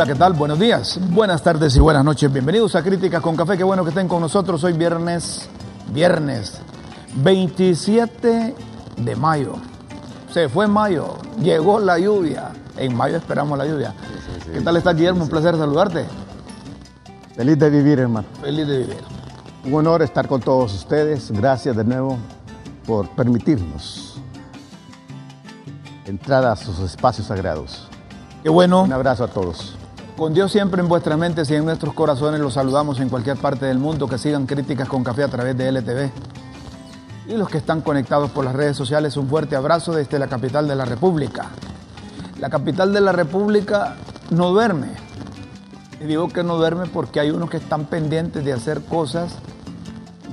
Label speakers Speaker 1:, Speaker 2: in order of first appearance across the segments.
Speaker 1: Hola, ¿qué tal? Buenos días, buenas tardes y buenas noches. Bienvenidos a Críticas con Café. Qué bueno que estén con nosotros. Hoy viernes, viernes 27 de mayo. Se fue mayo, llegó la lluvia. En mayo esperamos la lluvia. ¿Qué tal estás, Guillermo? Un placer saludarte.
Speaker 2: Feliz de vivir, hermano.
Speaker 1: Feliz de vivir.
Speaker 2: Un honor estar con todos ustedes. Gracias de nuevo por permitirnos entrar a sus espacios sagrados.
Speaker 1: Qué bueno.
Speaker 2: Un abrazo a todos.
Speaker 1: Con Dios siempre en vuestras mentes y en nuestros corazones los saludamos en cualquier parte del mundo que sigan críticas con café a través de LTV. Y los que están conectados por las redes sociales, un fuerte abrazo desde la capital de la República. La capital de la República no duerme. Y digo que no duerme porque hay unos que están pendientes de hacer cosas.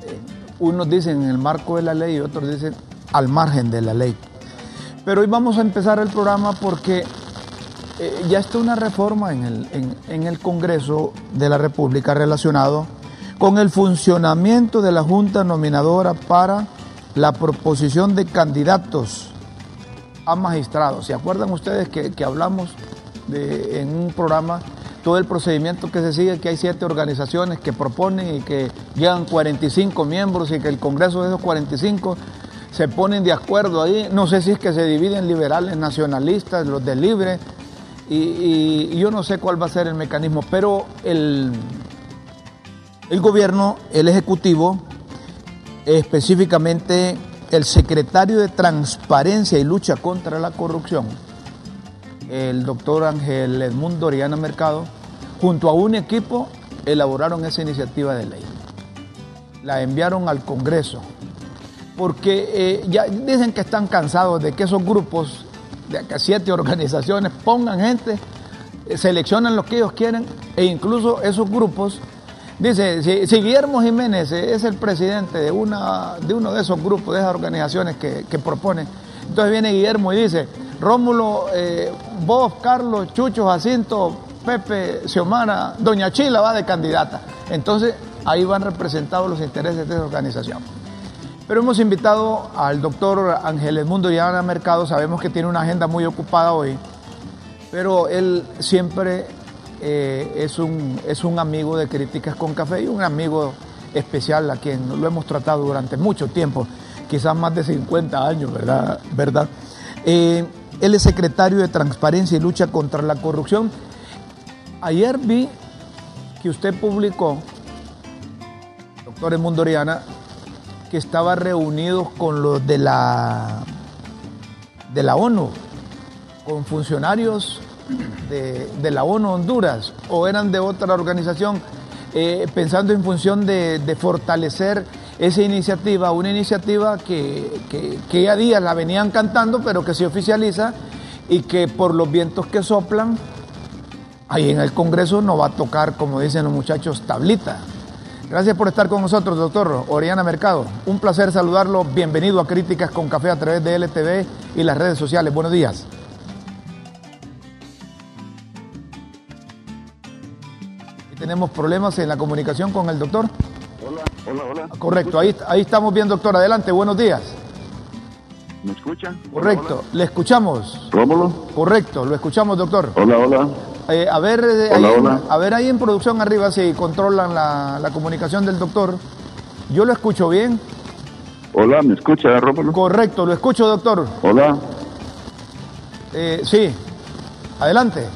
Speaker 1: eh, Unos dicen en el marco de la ley y otros dicen al margen de la ley. Pero hoy vamos a empezar el programa porque eh, ya está una reforma en el, en, el Congreso de la República relacionado con el funcionamiento de la Junta Nominadora para la proposición de candidatos a magistrados. ¿Se acuerdan ustedes que, que hablamos en un programa todo el procedimiento que se sigue, que hay siete organizaciones que proponen y que llegan 45 miembros y que el Congreso de esos 45 se ponen de acuerdo ahí? No sé si es que se dividen liberales, nacionalistas, los de libre, y, yo no sé cuál va a ser el mecanismo, pero el, el gobierno, el ejecutivo, específicamente el secretario de Transparencia y Lucha contra la Corrupción, el doctor Ángel Edmundo Oriana Mercado, junto a un equipo elaboraron esa iniciativa de ley. La enviaron al Congreso, porque eh, ya dicen que están cansados de que esos grupos, de que siete organizaciones pongan gente, eh, seleccionan lo que ellos quieren, e incluso esos grupos Dice, si, si Guillermo Jiménez es el presidente de, una, de uno de esos grupos, de esas organizaciones que, que proponen, entonces viene Guillermo y dice, Rómulo, eh, vos, Carlos, Chucho, Jacinto, Pepe, Xiomara, Doña Chila va de candidata. Entonces ahí van representados los intereses de esa organización. Pero hemos invitado al doctor Ángel Edmundo Llana Mercado, sabemos que tiene una agenda muy ocupada hoy, pero él siempre eh, es, un, es un amigo de Críticas con Café y un amigo especial a quien lo hemos tratado durante mucho tiempo, quizás más de 50 años, ¿verdad? ¿verdad? Eh, él es secretario de Transparencia y Lucha contra la Corrupción. Ayer vi que usted publicó, doctor Edmundo Oriana, que estaba reunido con los de la, de la ONU, con funcionarios de, de la ONU Honduras o eran de otra organización, eh, pensando en función de, fortalecer esa iniciativa, una iniciativa que, que, que ya días la venían cantando, pero que se oficializa y que por los vientos que soplan, ahí en el Congreso no va a tocar, como dicen los muchachos, tablita. Gracias por estar con nosotros, doctor Oriana Mercado. Un placer saludarlo. Bienvenido a Críticas con Café a través de LTV y las redes sociales. Buenos días. Tenemos problemas en la comunicación con el doctor.
Speaker 3: Hola, hola, hola.
Speaker 1: Correcto, ahí, ahí estamos bien, doctor. Adelante, buenos días.
Speaker 3: ¿Me escucha?
Speaker 1: Correcto, le escuchamos.
Speaker 3: Rómulo.
Speaker 1: Correcto, lo escuchamos, doctor.
Speaker 3: Hola, hola.
Speaker 1: Eh, a ver, eh,
Speaker 3: Hola,
Speaker 1: ahí,
Speaker 3: hola.
Speaker 1: a ver ahí en producción arriba si controlan la, la comunicación del doctor. Yo lo escucho bien.
Speaker 3: Hola, ¿me escucha, Rómulo?
Speaker 1: Correcto, lo escucho, doctor.
Speaker 3: Hola.
Speaker 1: Eh, sí, adelante.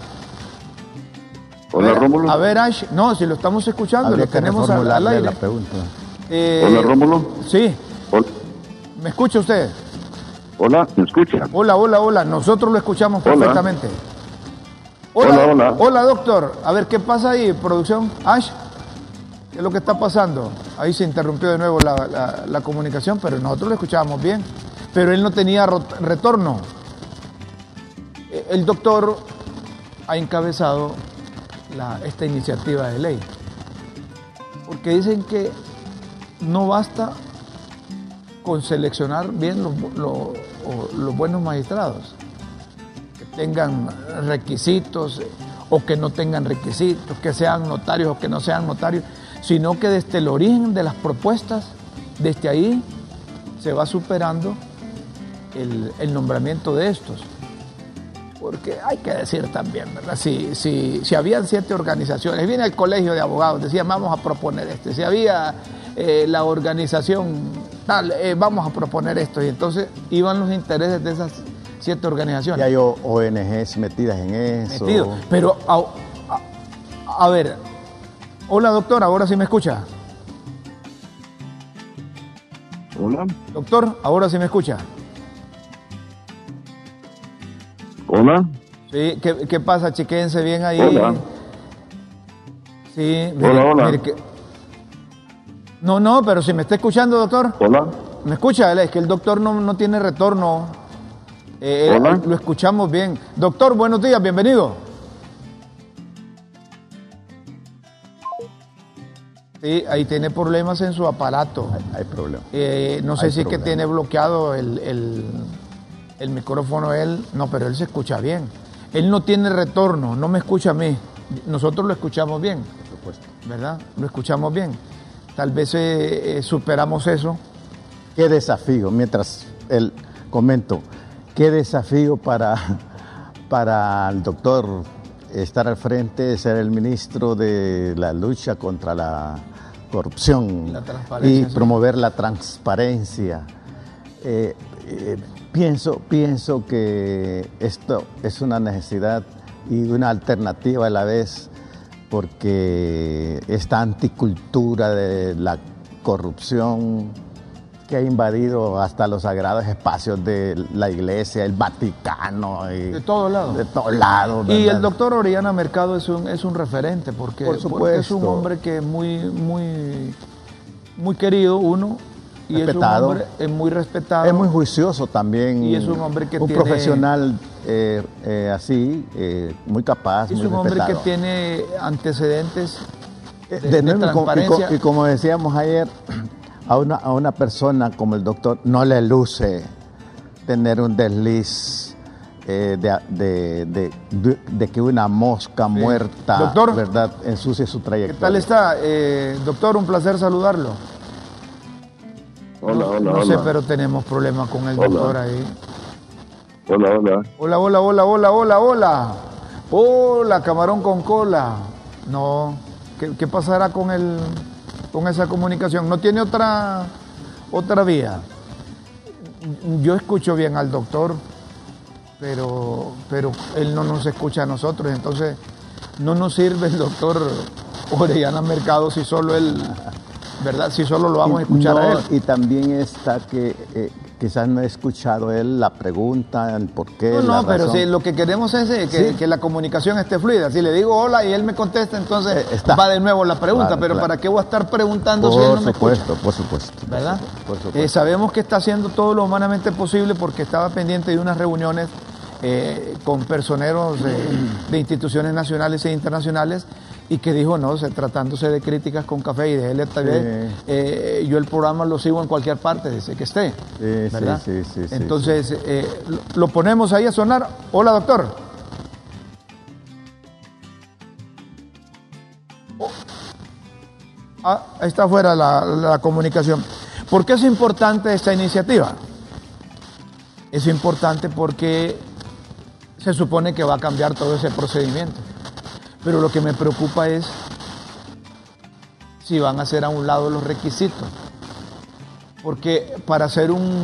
Speaker 3: Hola,
Speaker 1: Eh,
Speaker 3: Rómulo.
Speaker 1: A ver, Ash, no, si lo estamos escuchando, lo
Speaker 2: Habría
Speaker 1: tenemos al, al aire.
Speaker 2: la pregunta.
Speaker 1: Eh,
Speaker 3: Hola, Rómulo.
Speaker 1: Sí,
Speaker 3: Hola.
Speaker 1: ¿me escucha usted?
Speaker 3: Hola, ¿me escucha?
Speaker 1: Hola, hola, hola, nosotros lo escuchamos
Speaker 3: Hola. Hola, hola.
Speaker 1: Hola, doctor. A ver, ¿qué pasa ahí, producción? Ash, ¿qué es lo que está pasando? Ahí se interrumpió de nuevo la, la- la comunicación, pero nosotros lo escuchábamos bien. Pero él no tenía retorno. Eh, El doctor ha encabezado la- esta iniciativa de ley. Porque dicen que no basta con seleccionar bien los, los buenos magistrados, tengan requisitos eh, o que no tengan requisitos, que sean notarios o que no sean notarios, sino que desde el origen de las propuestas, desde ahí se va superando el, nombramiento de estos. porque hay que decir también, ¿verdad? Si, si, si habían siete organizaciones, viene el colegio de abogados, decía, vamos a proponer este, si había eh, la organización tal, eh, vamos a proponer esto, y entonces iban los intereses de esas siete organizaciones.
Speaker 2: Y hay ONGs metidas en eso.
Speaker 1: Metido. Pero, a, a, a ver, hola doctor, ahora sí me escucha.
Speaker 3: Hola.
Speaker 1: Doctor, ahora sí me escucha.
Speaker 3: Hola.
Speaker 1: Sí, ¿qué, qué pasa? Chequéense bien ahí.
Speaker 3: Hola.
Speaker 1: Sí,
Speaker 3: Hola, hola.
Speaker 1: mire que- No, no, pero si me está escuchando, doctor.
Speaker 3: Hola.
Speaker 1: ¿Me escucha? Es que el doctor no, no tiene retorno. Eh, eh,
Speaker 3: Hola.
Speaker 1: Lo escuchamos bien. Doctor, buenos días, bienvenido. Sí, ahí tiene problemas en su aparato.
Speaker 2: Hay problema.
Speaker 1: Eh, no sé
Speaker 2: Hay
Speaker 1: si es que tiene bloqueado el, el- el micrófono él. No, pero él se escucha bien. Él no tiene retorno, no me escucha a mí. Nosotros lo escuchamos bien,
Speaker 2: Por supuesto.
Speaker 1: ¿verdad? Lo escuchamos bien. Tal vez eh, eh, superamos eso.
Speaker 2: Qué desafío, mientras el comento, qué desafío para, para el doctor estar al frente, ser el ministro de la lucha contra la corrupción
Speaker 1: La
Speaker 2: y promover la transparencia. Eh, eh, pienso, pienso que esto es una necesidad y una alternativa a la vez porque esta anticultura de la corrupción que ha invadido hasta los sagrados espacios de la iglesia, el Vaticano, y
Speaker 1: De todos lados.
Speaker 2: de todos lados.
Speaker 1: Y el doctor Orellana Mercado es un, es un referente porque,
Speaker 2: Por
Speaker 1: porque es un hombre que es muy, muy, muy querido, uno, y
Speaker 2: Respetado.
Speaker 1: es un hombre es muy respetado.
Speaker 2: Es muy juicioso también.
Speaker 1: Y es un hombre que
Speaker 2: un
Speaker 1: tiene-
Speaker 2: profesional eh, eh, así, eh, muy capaz,
Speaker 1: es
Speaker 2: muy
Speaker 1: un hombre que tiene antecedentes de,
Speaker 2: de y como decíamos ayer, a una, a una persona como el doctor no le luce tener un desliz eh, de, de- de- de- de que una mosca muerta,
Speaker 1: Doctor.
Speaker 2: ¿verdad?, ensucie su
Speaker 1: ¿Qué
Speaker 2: trayectoria.
Speaker 1: tal está? Eh, doctor, un placer saludarlo.
Speaker 3: Hola,
Speaker 1: no,
Speaker 3: hola,
Speaker 1: no
Speaker 3: hola.
Speaker 1: sé, pero tenemos problemas con el
Speaker 3: Hola.
Speaker 1: doctor ahí.
Speaker 3: Hola, hola.
Speaker 1: Hola, hola, hola, hola, hola, hola. Hola, camarón con cola. No, ¿qué, qué pasará con el con esa comunicación? ¿No tiene otra otra vía? Yo escucho bien al doctor, pero pero él no nos escucha a nosotros, entonces no nos sirve el doctor Orellana Mercado si solo él, ¿verdad? Si solo lo vamos a escuchar a él.
Speaker 2: Y también está que eh, quizás no he escuchado él la pregunta, el por qué.
Speaker 1: No,
Speaker 2: la
Speaker 1: no, pero si lo que queremos es eh, que,
Speaker 2: Sí.
Speaker 1: que la comunicación esté fluida. Si le digo hola y él me contesta, entonces
Speaker 2: Eh, está.
Speaker 1: va de nuevo la pregunta.
Speaker 2: Claro,
Speaker 1: pero
Speaker 2: claro.
Speaker 1: ¿para qué voy a estar preguntando si él
Speaker 2: Por
Speaker 1: no me
Speaker 2: supuesto,
Speaker 1: escucha?
Speaker 2: por supuesto.
Speaker 1: ¿Verdad?
Speaker 2: Por supuesto.
Speaker 1: Eh, sabemos que está haciendo todo lo humanamente posible porque estaba pendiente de unas reuniones eh, con personeros de instituciones nacionales e internacionales y que dijo, no, se, tratándose de críticas con café y de LTV,
Speaker 2: Sí.
Speaker 1: eh, yo el programa lo sigo en cualquier parte, desde que esté. ¿verdad?
Speaker 2: sí, sí, sí,
Speaker 1: Entonces, eh, lo- ponemos ahí a sonar. Hola, doctor. Oh. Ah, está afuera la, la comunicación. ¿Por qué es importante esta iniciativa? Es importante porque se supone que va a cambiar todo ese procedimiento. Pero lo que me preocupa es si van a hacer a un lado los requisitos. Porque para ser un,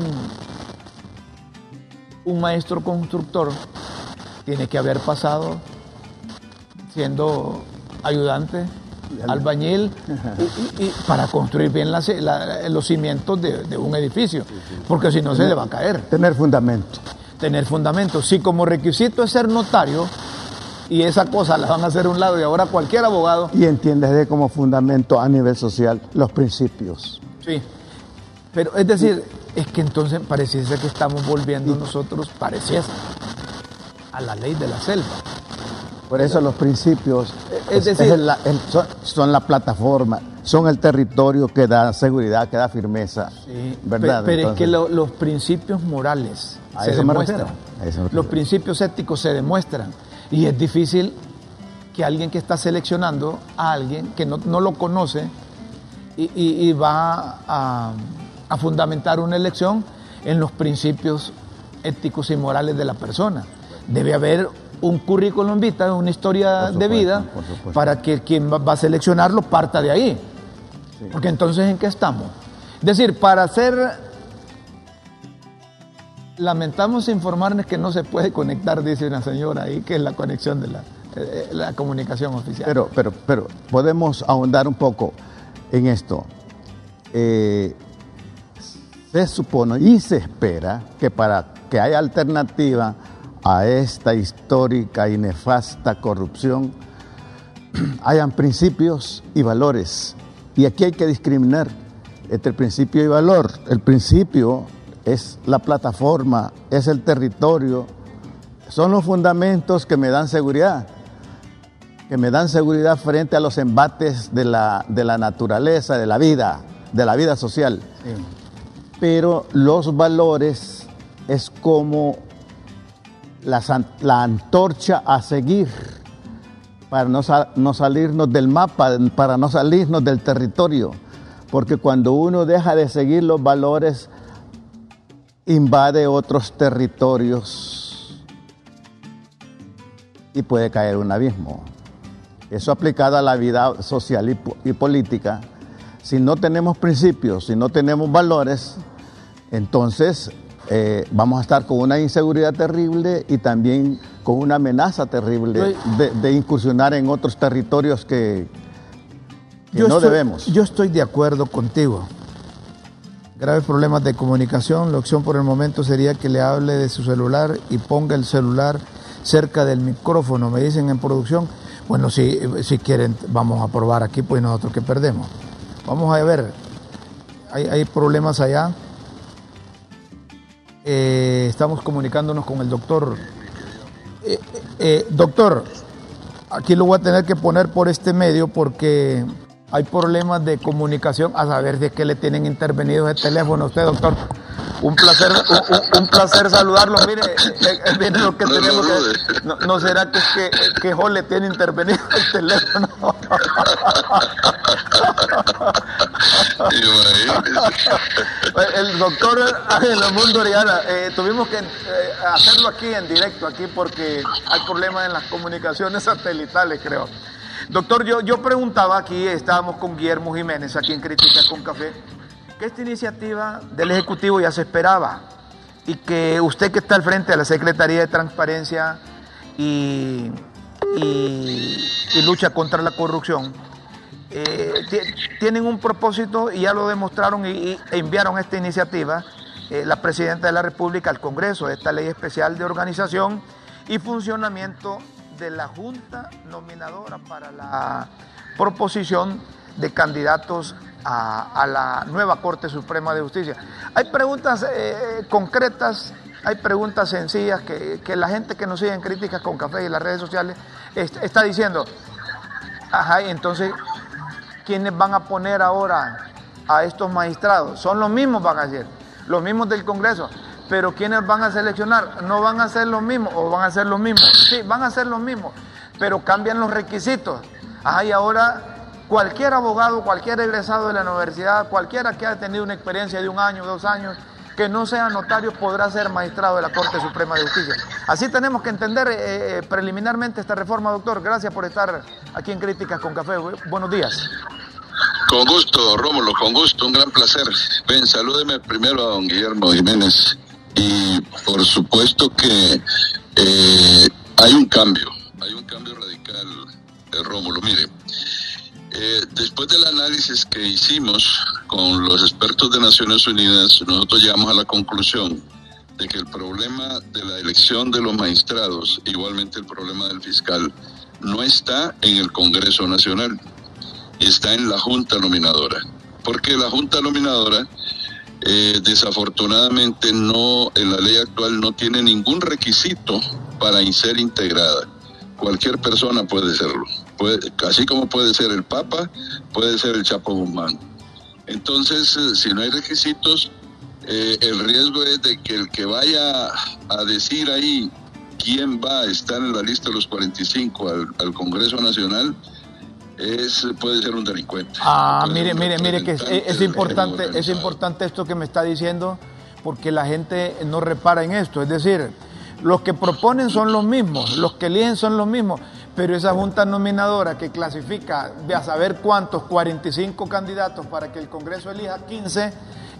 Speaker 1: un maestro constructor tiene que haber pasado siendo ayudante, albañil, y, y- y para construir bien la- los cimientos de, de un edificio, porque si no se le va a caer.
Speaker 2: Tener fundamento.
Speaker 1: Tener fundamento. Si como requisito es ser notario y esa cosa la van a hacer a un lado y ahora cualquier abogado,
Speaker 2: Y entiendes de como fundamento a nivel social los principios.
Speaker 1: sí. Pero es decir, es que entonces pareciese que estamos volviendo nosotros, pareciese, a la ley de la selva.
Speaker 2: Por eso los principios
Speaker 1: Es decir-
Speaker 2: la- el- son, son la plataforma, son el territorio que da seguridad, que da firmeza.
Speaker 1: Sí,
Speaker 2: ¿Verdad?
Speaker 1: pe- Pero es que lo- los principios morales se demuestran. Los principios éticos se demuestran. Y es difícil que alguien que está seleccionando a alguien que no, no lo conoce y, y- y va a, a fundamentar una elección en los principios éticos y morales de la persona. debe haber un currículum vitae, una historia de vida, para que quien va a seleccionarlo parta de ahí. Porque entonces, ¿en qué estamos? Es decir, para hacer... Lamentamos informarles que no se puede conectar, dice una señora ahí, que es la conexión de la, eh, la comunicación oficial.
Speaker 2: Pero, pero, pero podemos ahondar un poco en esto. Eh, se supone y se espera que para que haya alternativa a esta histórica y nefasta corrupción, hayan principios y valores. Y aquí hay que discriminar entre principio y valor. El principio es la plataforma, es el territorio, son los fundamentos que me dan seguridad que me dan seguridad frente a los embates de la, de la naturaleza, de la vida, de la vida social.
Speaker 1: Sí.
Speaker 2: Pero los valores es como la, la antorcha a seguir para no, sa- no salirnos del mapa, para no salirnos del territorio. Porque cuando uno deja de seguir los valores, invade otros territorios y puede caer un abismo. Eso aplicado a la vida social y, po- y política. Si no tenemos principios, si no tenemos valores, entonces eh, vamos a estar con una inseguridad terrible y también con una amenaza terrible de, de incursionar en otros territorios que, que no
Speaker 1: estoy,
Speaker 2: debemos.
Speaker 1: Yo estoy de acuerdo contigo. Graves problemas de comunicación. La opción por el momento sería que le hable de su celular y ponga el celular cerca del micrófono. Me dicen en producción. Bueno, si, si quieren, vamos a probar aquí, pues nosotros que perdemos. Vamos a ver. Hay, hay problemas allá. Eh, estamos comunicándonos con el doctor. Eh, eh, doctor, aquí lo voy a tener que poner por este medio porque hay problemas de comunicación. A saber de qué le tienen intervenido el teléfono a usted, doctor. Un placer, un, placer saludarlo. Mire, eh, eh, mire lo que
Speaker 4: No,
Speaker 1: tenemos
Speaker 4: no,
Speaker 1: que. No, no será que, que, que Jo le tiene intervenido el teléfono?
Speaker 4: Imagínese.
Speaker 1: El doctor Ángel Mundo Oriana, eh, tuvimos que eh, hacerlo aquí en directo, aquí porque hay problemas en las comunicaciones satelitales, creo. Doctor, yo, yo preguntaba aquí, estábamos con Guillermo Jiménez, aquí en Críticas con Café, que esta iniciativa del Ejecutivo ya se esperaba y que usted que está al frente de la Secretaría de Transparencia y, y- lucha contra la corrupción, eh, ti- tienen un propósito y ya lo demostraron y, enviaron esta iniciativa eh, la Presidenta de la República al Congreso, esta ley especial de organización y funcionamiento de la Junta Nominadora para la proposición de candidatos a, la nueva Corte Suprema de Justicia. Hay preguntas eh, concretas, hay preguntas sencillas que, la gente que nos sigue en Críticas con Café y las redes sociales est- está diciendo, ajá, entonces ¿quiénes van a poner ahora a estos magistrados? Son los mismos, van a los mismos del Congreso. Pero ¿quiénes van a seleccionar? No van a ser los mismos o van a ser los mismos. Sí, van a ser los mismos, pero cambian los requisitos. Ajá, y ahora cualquier abogado, cualquier egresado de la universidad, cualquiera que haya tenido una experiencia de un año, dos años, que no sea notario podrá ser magistrado de la Corte Suprema de Justicia. Así tenemos que entender eh, eh, preliminarmente esta reforma, doctor. Gracias por estar aquí en Críticas con Café. Bu- Buenos días.
Speaker 4: Con gusto, Rómulo, con gusto, un gran placer. Ven, salúdeme primero a don Guillermo Jiménez. Y por supuesto que eh, hay un cambio, hay un cambio radical, eh, Rómulo. Mire, eh, después del análisis que hicimos con los expertos de Naciones Unidas, nosotros llegamos a la conclusión de que el problema de la elección de los magistrados, igualmente el problema del fiscal, no está en el Congreso Nacional, está en la Junta Nominadora. Porque la Junta Nominadora, eh, desafortunadamente, no en la ley actual no tiene ningún requisito para ser integrada. Cualquier persona puede serlo. Así como puede ser el Papa, puede ser el Chapo Guzmán. Entonces, eh, si no hay requisitos, eh, el riesgo es de que el que vaya a decir ahí quién va a estar en la lista de los 45 al, al Congreso Nacional es puede ser un delincuente.
Speaker 1: Ah, mire, mire, mire que es, importante, es importante esto que me está diciendo porque la gente no repara en esto. Es decir, Los que proponen son los mismos, los que eligen son los mismos, pero esa junta nominadora que clasifica de a saber cuántos, 45 candidatos para que el Congreso elija 15,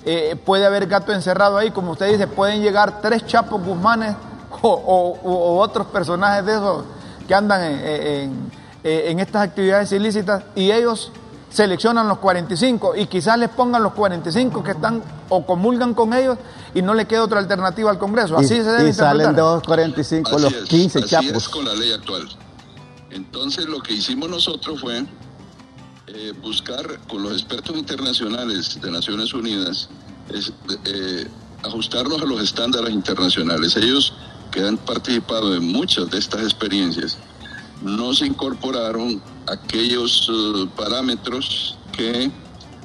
Speaker 1: eh, puede haber gato encerrado ahí, como usted dice, pueden llegar tres chapos Guzmanes o, o- o otros personajes de esos que andan en, en- en estas actividades ilícitas y ellos seleccionan los 45 y quizás les pongan los 45 que están o comulgan con ellos y no le queda otra alternativa al Congreso. Así
Speaker 2: y,
Speaker 1: se debe
Speaker 2: y salen de los 45
Speaker 4: Así
Speaker 2: los
Speaker 4: es,
Speaker 2: 15
Speaker 4: así
Speaker 2: chapos.
Speaker 4: es con la ley actual. Entonces lo que hicimos nosotros fue eh, buscar con los expertos internacionales de Naciones Unidas es, eh, ajustarnos a los estándares internacionales. Ellos que han participado en muchas de estas experiencias nos incorporaron aquellos eh, parámetros que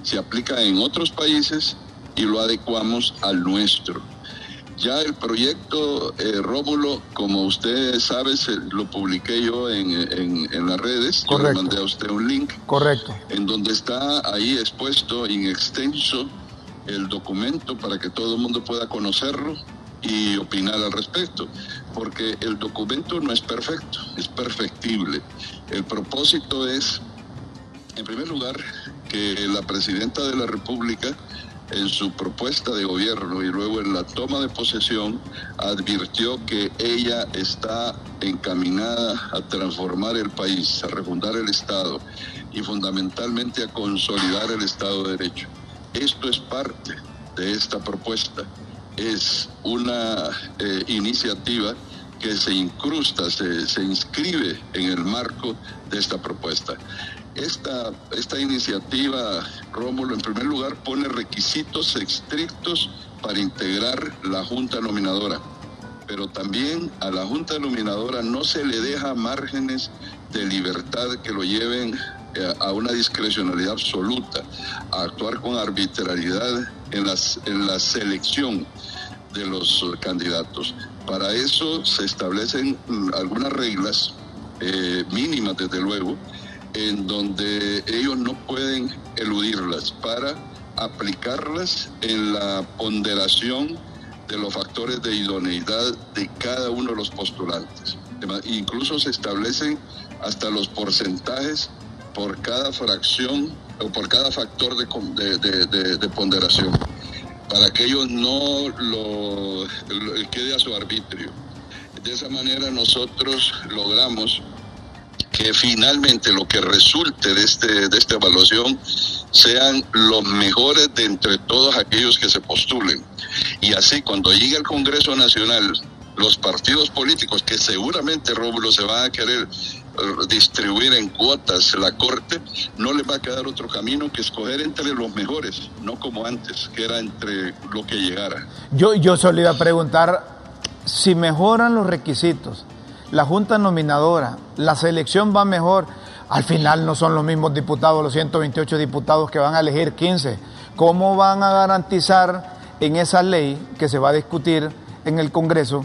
Speaker 4: se aplican en otros países y lo adecuamos al nuestro. Ya el proyecto eh, Rómulo, como usted sabe, se, lo publiqué yo en, en- en las redes. Yo le
Speaker 1: Correcto.
Speaker 4: mandé a usted un link
Speaker 1: Correcto.
Speaker 4: en donde está ahí expuesto en extenso el documento para que todo el mundo pueda conocerlo y opinar al respecto, porque el documento no es perfecto, es perfectible. El propósito es, en primer lugar, que la presidenta de la República en su propuesta de gobierno y luego en la toma de posesión advirtió que ella está encaminada a transformar el país, a refundar el Estado y fundamentalmente a consolidar el Estado de Derecho. Esto es parte de esta propuesta. Es una eh, iniciativa que se incrusta, se, se inscribe en el marco de esta propuesta. Esta, esta iniciativa, Rómulo, en primer lugar pone requisitos estrictos para integrar la Junta Nominadora, pero también a la Junta Nominadora no se le deja márgenes de libertad que lo lleven eh, a una discrecionalidad absoluta, a actuar con arbitrariedad en, las, en la selección de los eh, candidatos. Para eso se establecen mm, algunas reglas eh, mínimas, desde luego, en donde ellos no pueden eludirlas para aplicarlas en la ponderación de los factores de idoneidad de cada uno de los postulantes. Incluso se establecen hasta los porcentajes por cada fracción o por cada factor de ponderación, para que ellos no lo, lo- quede a su arbitrio. De esa manera nosotros logramos que finalmente lo que resulte de, este, de esta evaluación sean los mejores de entre todos aquellos que se postulen. Y así cuando llegue al Congreso Nacional, los partidos políticos que seguramente Rómulo se van a querer eh, distribuir en cuotas la corte, no les va a quedar otro camino que escoger entre los mejores, no como antes, que era entre lo que llegara.
Speaker 1: Yo, yo solo iba a preguntar si mejoran los requisitos, la junta nominadora, la selección va mejor. Al final no son los mismos diputados, los 128 diputados que van a elegir 15. ¿Cómo van a garantizar en esa ley que se va a discutir en el Congreso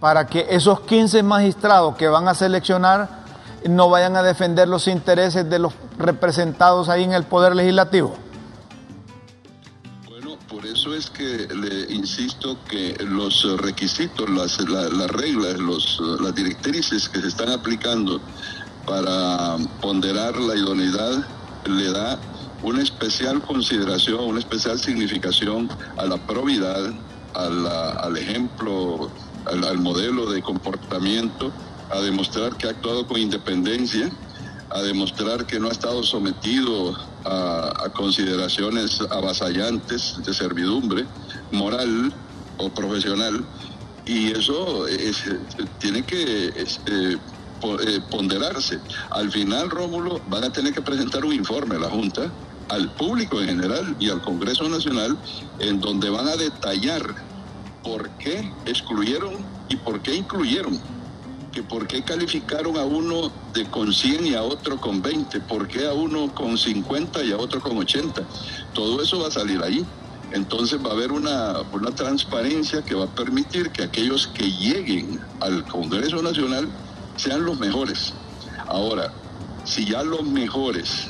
Speaker 1: para que esos 15 magistrados que van a seleccionar no vayan a defender los intereses de los representados ahí en el Poder Legislativo?
Speaker 4: Bueno, por eso es que le insisto que los requisitos, las, la- las reglas, los, las directrices que se están aplicando para ponderar la idoneidad le da una especial consideración, una especial significación a la probidad, al ejemplo, al, modelo de comportamiento, a demostrar que ha actuado con independencia, a demostrar que no ha estado sometido a, consideraciones avasallantes de servidumbre moral o profesional y eso es- tiene que po- eh, ponderarse. Al final, Rómulo, van a tener que presentar un informe a la Junta, al público en general y al Congreso Nacional, en donde van a detallar por qué excluyeron y por qué incluyeron que por qué calificaron a uno de con 100 y a otro con 20, por qué a uno con 50 y a otro con 80. Todo eso va a salir ahí. Entonces va a haber una, una transparencia que va a permitir que aquellos que lleguen al Congreso Nacional sean los mejores. Ahora, si ya los mejores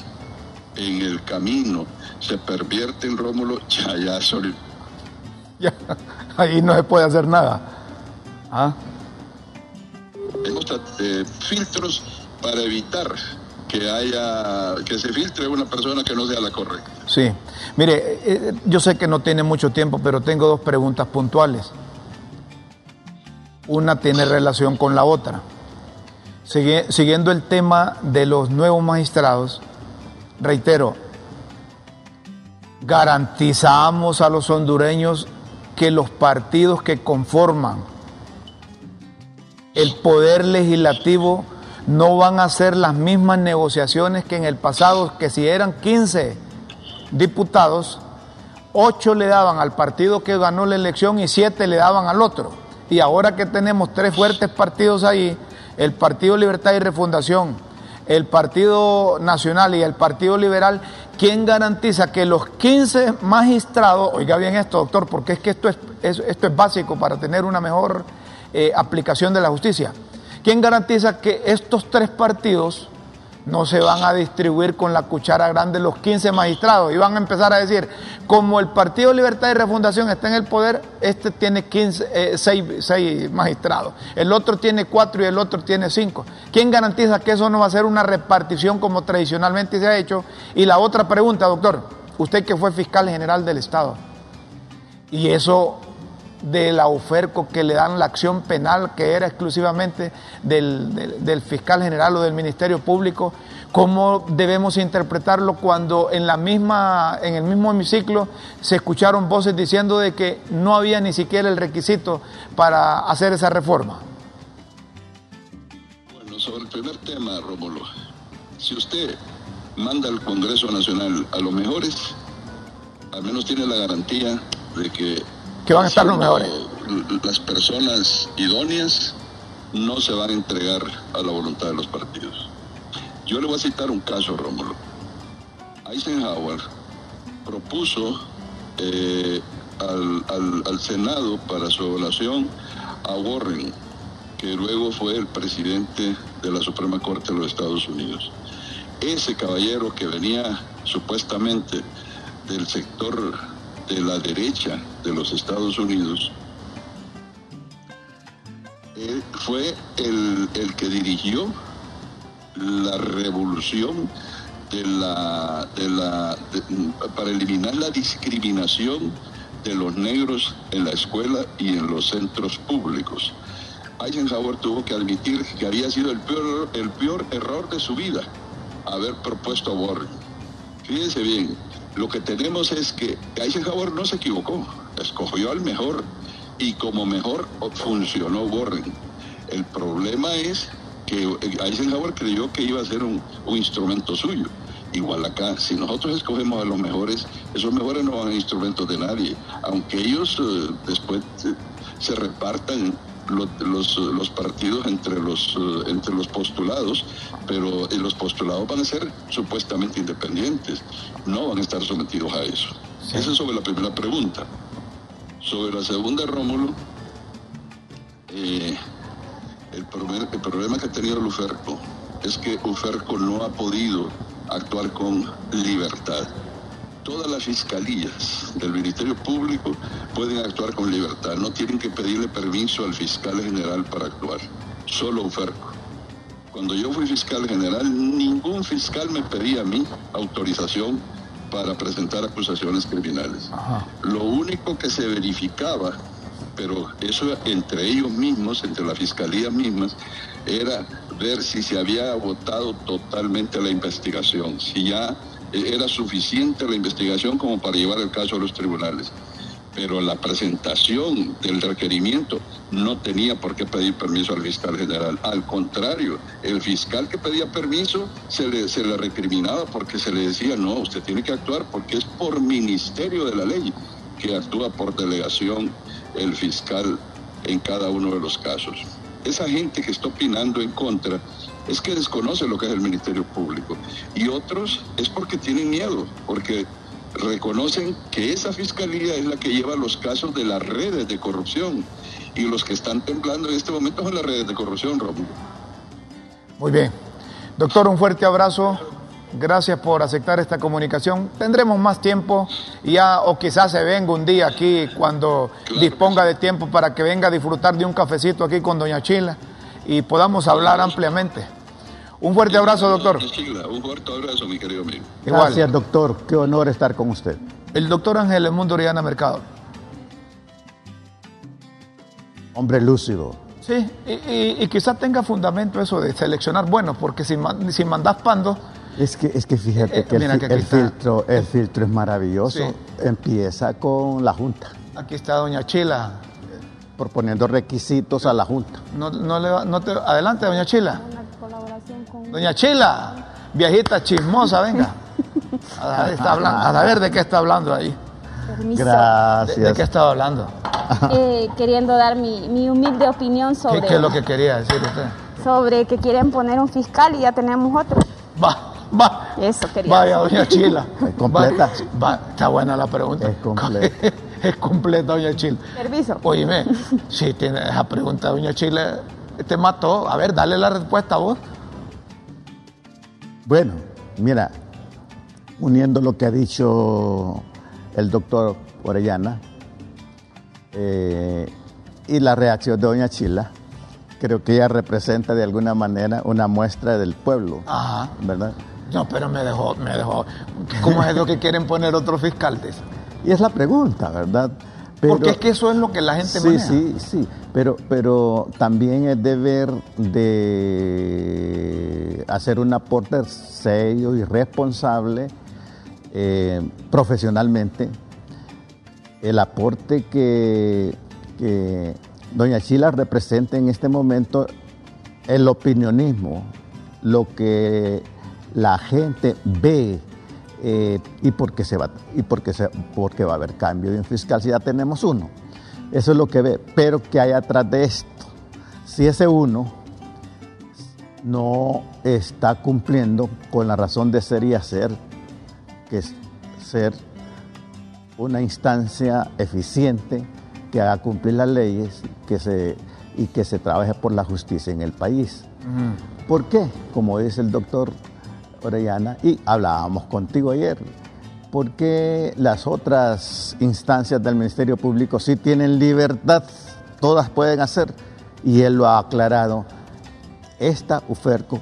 Speaker 4: en el camino se pervierten, Rómulo, ya, ya
Speaker 1: Ya, ahí no se puede hacer nada. Ah,
Speaker 4: tra- eh, filtros para evitar que haya que se filtre una persona que no sea la correcta.
Speaker 1: sí. Mire, eh, yo sé que no tiene mucho tiempo, pero tengo dos preguntas puntuales. Una tiene relación con la otra. Sigue- siguiendo el tema de los nuevos magistrados, reitero, garantizamos a los hondureños que los partidos que conforman el poder legislativo no van a hacer las mismas negociaciones que en el pasado, que si eran 15 diputados, 8 le daban al partido que ganó la elección y 7 le daban al otro. Y ahora que tenemos tres fuertes partidos ahí, el Partido Libertad y Refundación, el Partido Nacional y el Partido Liberal, ¿quién garantiza que los 15 magistrados, oiga bien esto, doctor, porque es que esto es, es- esto es básico para tener una mejor eh, aplicación de la justicia, ¿quién garantiza que estos tres partidos no se van a distribuir con la cuchara grande los 15 magistrados y van a empezar a decir, como el Partido Libertad y Refundación está en el poder, este tiene 15, 6, magistrados, el otro tiene 4 y el otro tiene 5. ¿Quién garantiza que eso no va a ser una repartición como tradicionalmente se ha hecho? Y la otra pregunta, doctor, usted que fue fiscal general del Estado, y eso de la UFERCO que le dan la acción penal que era exclusivamente del, del- del fiscal general o del Ministerio Público, ¿cómo debemos interpretarlo cuando en, la misma, en el mismo hemiciclo se escucharon voces diciendo de que no había ni siquiera el requisito para hacer esa reforma?
Speaker 4: Bueno, sobre el primer tema, Rómulo, si usted manda al Congreso Nacional a los mejores, al menos tiene la garantía de que
Speaker 1: Que van a estar los mejores.
Speaker 4: Las personas idóneas no se van a entregar a la voluntad de los partidos. Yo le voy a citar un caso, Rómulo. Eisenhower propuso eh, al, al- al Senado para su evaluación a Warren, que luego fue el presidente de la Suprema Corte de los Estados Unidos. Ese caballero que venía supuestamente del sector de la derecha de los Estados Unidos, eh, fue el, el que dirigió la revolución de la, de la, para eliminar la discriminación de los negros en la escuela y en los centros públicos. Eisenhower tuvo que admitir que había sido el peor, el peor error de su vida haber propuesto a Warren. Fíjense bien, lo que tenemos es que Eisenhower no se equivocó, escogió al mejor y como mejor funcionó Warren. El problema es que Eisenhower creyó que iba a ser un, instrumento suyo. Igual acá, si nosotros escogemos a los mejores, esos mejores no van a ser instrumentos de nadie, aunque ellos eh, después eh, se repartan lo- los, los partidos entre los, eh, entre los postulados, pero los postulados van a ser supuestamente independientes, no van a estar sometidos a eso. Eso es sobre la primera pregunta. Sobre la segunda, Rómulo, eh, el, problema, el problema que ha tenido el UFERCO es que UFERCO no ha podido actuar con libertad. Todas las fiscalías del Ministerio Público pueden actuar con libertad, no tienen que pedirle permiso al fiscal general para actuar, solo UFERCO. Cuando yo fui fiscal general, ningún fiscal me pedía a mí autorización para presentar acusaciones criminales.
Speaker 1: Ajá.
Speaker 4: Lo único que se verificaba, pero eso entre ellos mismos, entre las fiscalías mismas, era ver si se había agotado totalmente la investigación, si ya era suficiente la investigación como para llevar el caso a los tribunales. Pero la presentación del requerimiento no tenía por qué pedir permiso al fiscal general. Al contrario, el fiscal que pedía permiso se le, se le recriminaba porque se le decía, no, usted tiene que actuar porque es por ministerio de la ley que actúa por delegación el fiscal en cada uno de los casos. Esa gente que está opinando en contra es que desconoce lo que es el Ministerio Público. Y otros es porque tienen miedo, porque reconocen que esa fiscalía es la que lleva los casos de las redes de corrupción. Y los que están temblando en este momento son las redes de corrupción, Rómulo.
Speaker 1: Muy bien. Doctor, un fuerte abrazo. Gracias por aceptar esta comunicación. Tendremos más tiempo y ya, o quizás se venga un día aquí cuando disponga de tiempo para que venga a disfrutar de un cafecito aquí con Doña Chila y podamos hablar ampliamente. Un fuerte abrazo, doctor.
Speaker 4: Chila, un fuerte abrazo, mi querido amigo.
Speaker 1: Igual.
Speaker 2: Gracias, doctor. Qué honor estar con usted.
Speaker 1: El doctor Ángel Mundo Oriana Mercado.
Speaker 2: Hombre lúcido.
Speaker 1: Sí, y, y- y quizás tenga fundamento eso de seleccionar buenos, porque si, si mandas pando,
Speaker 2: Es que, es que fíjate
Speaker 1: Eh,
Speaker 2: que el,
Speaker 1: que
Speaker 2: filtro, el filtro es maravilloso.
Speaker 1: Sí.
Speaker 2: Empieza con la Junta,
Speaker 1: aquí está Doña Chila.
Speaker 2: proponiendo requisitos a la Junta.
Speaker 1: No, no le va- no te- adelante, Doña Chila. Doña Chila, viejita chismosa, venga. A ver, está hablando, a ver de qué está hablando ahí.
Speaker 5: permiso,
Speaker 1: ¿De,
Speaker 2: Gracias.
Speaker 1: de qué estaba hablando?
Speaker 5: eh, queriendo dar mi, mi humilde opinión
Speaker 1: ¿Qué,
Speaker 5: sobre,
Speaker 1: qué es lo que quería decir usted?
Speaker 5: sobre que quieren poner un fiscal y ya tenemos otro.
Speaker 1: Va, va.
Speaker 5: Eso quería
Speaker 1: Vaya,
Speaker 5: decir.
Speaker 1: Doña Chila.
Speaker 2: ¿Es completa?
Speaker 1: Va, va, está buena la pregunta.
Speaker 2: Es completa.
Speaker 1: es completa, Doña Chila.
Speaker 5: Permiso.
Speaker 1: Oíme, si tiene esa pregunta, Doña Chila, te mató. A ver, dale la respuesta a vos.
Speaker 2: Bueno, mira, uniendo lo que ha dicho el doctor Orellana eh, y la reacción de Doña Chila, creo que ella representa de alguna manera una muestra del pueblo,
Speaker 1: Ajá.
Speaker 2: ¿verdad?
Speaker 1: No, pero me dejó, me dejó. ¿Cómo es lo que quieren poner otro fiscal? Dice?
Speaker 2: Y es la pregunta, ¿verdad? Pero-
Speaker 1: Porque es que eso es lo que la gente
Speaker 2: sí,
Speaker 1: maneja.
Speaker 2: sí, sí, pero, pero también es deber de hacer un aporte serio y responsable eh, profesionalmente. El aporte que, que Doña Chila representa en este momento, el opinionismo, lo que la gente ve eh, y porque se va y porque se, porque va a haber cambio de un fiscal si ya tenemos uno. Eso es lo que ve, pero que hay atrás de esto. Si ese uno no está cumpliendo con la razón de ser y hacer, que es ser una instancia eficiente que haga cumplir las leyes que se, y que se trabaje por la justicia en el país. ¿Por qué? Como dice el doctor Orellana, y hablábamos contigo ayer, porque las otras instancias del Ministerio Público sí tienen libertad, todas pueden hacer, y él lo ha aclarado. Esta UFERCO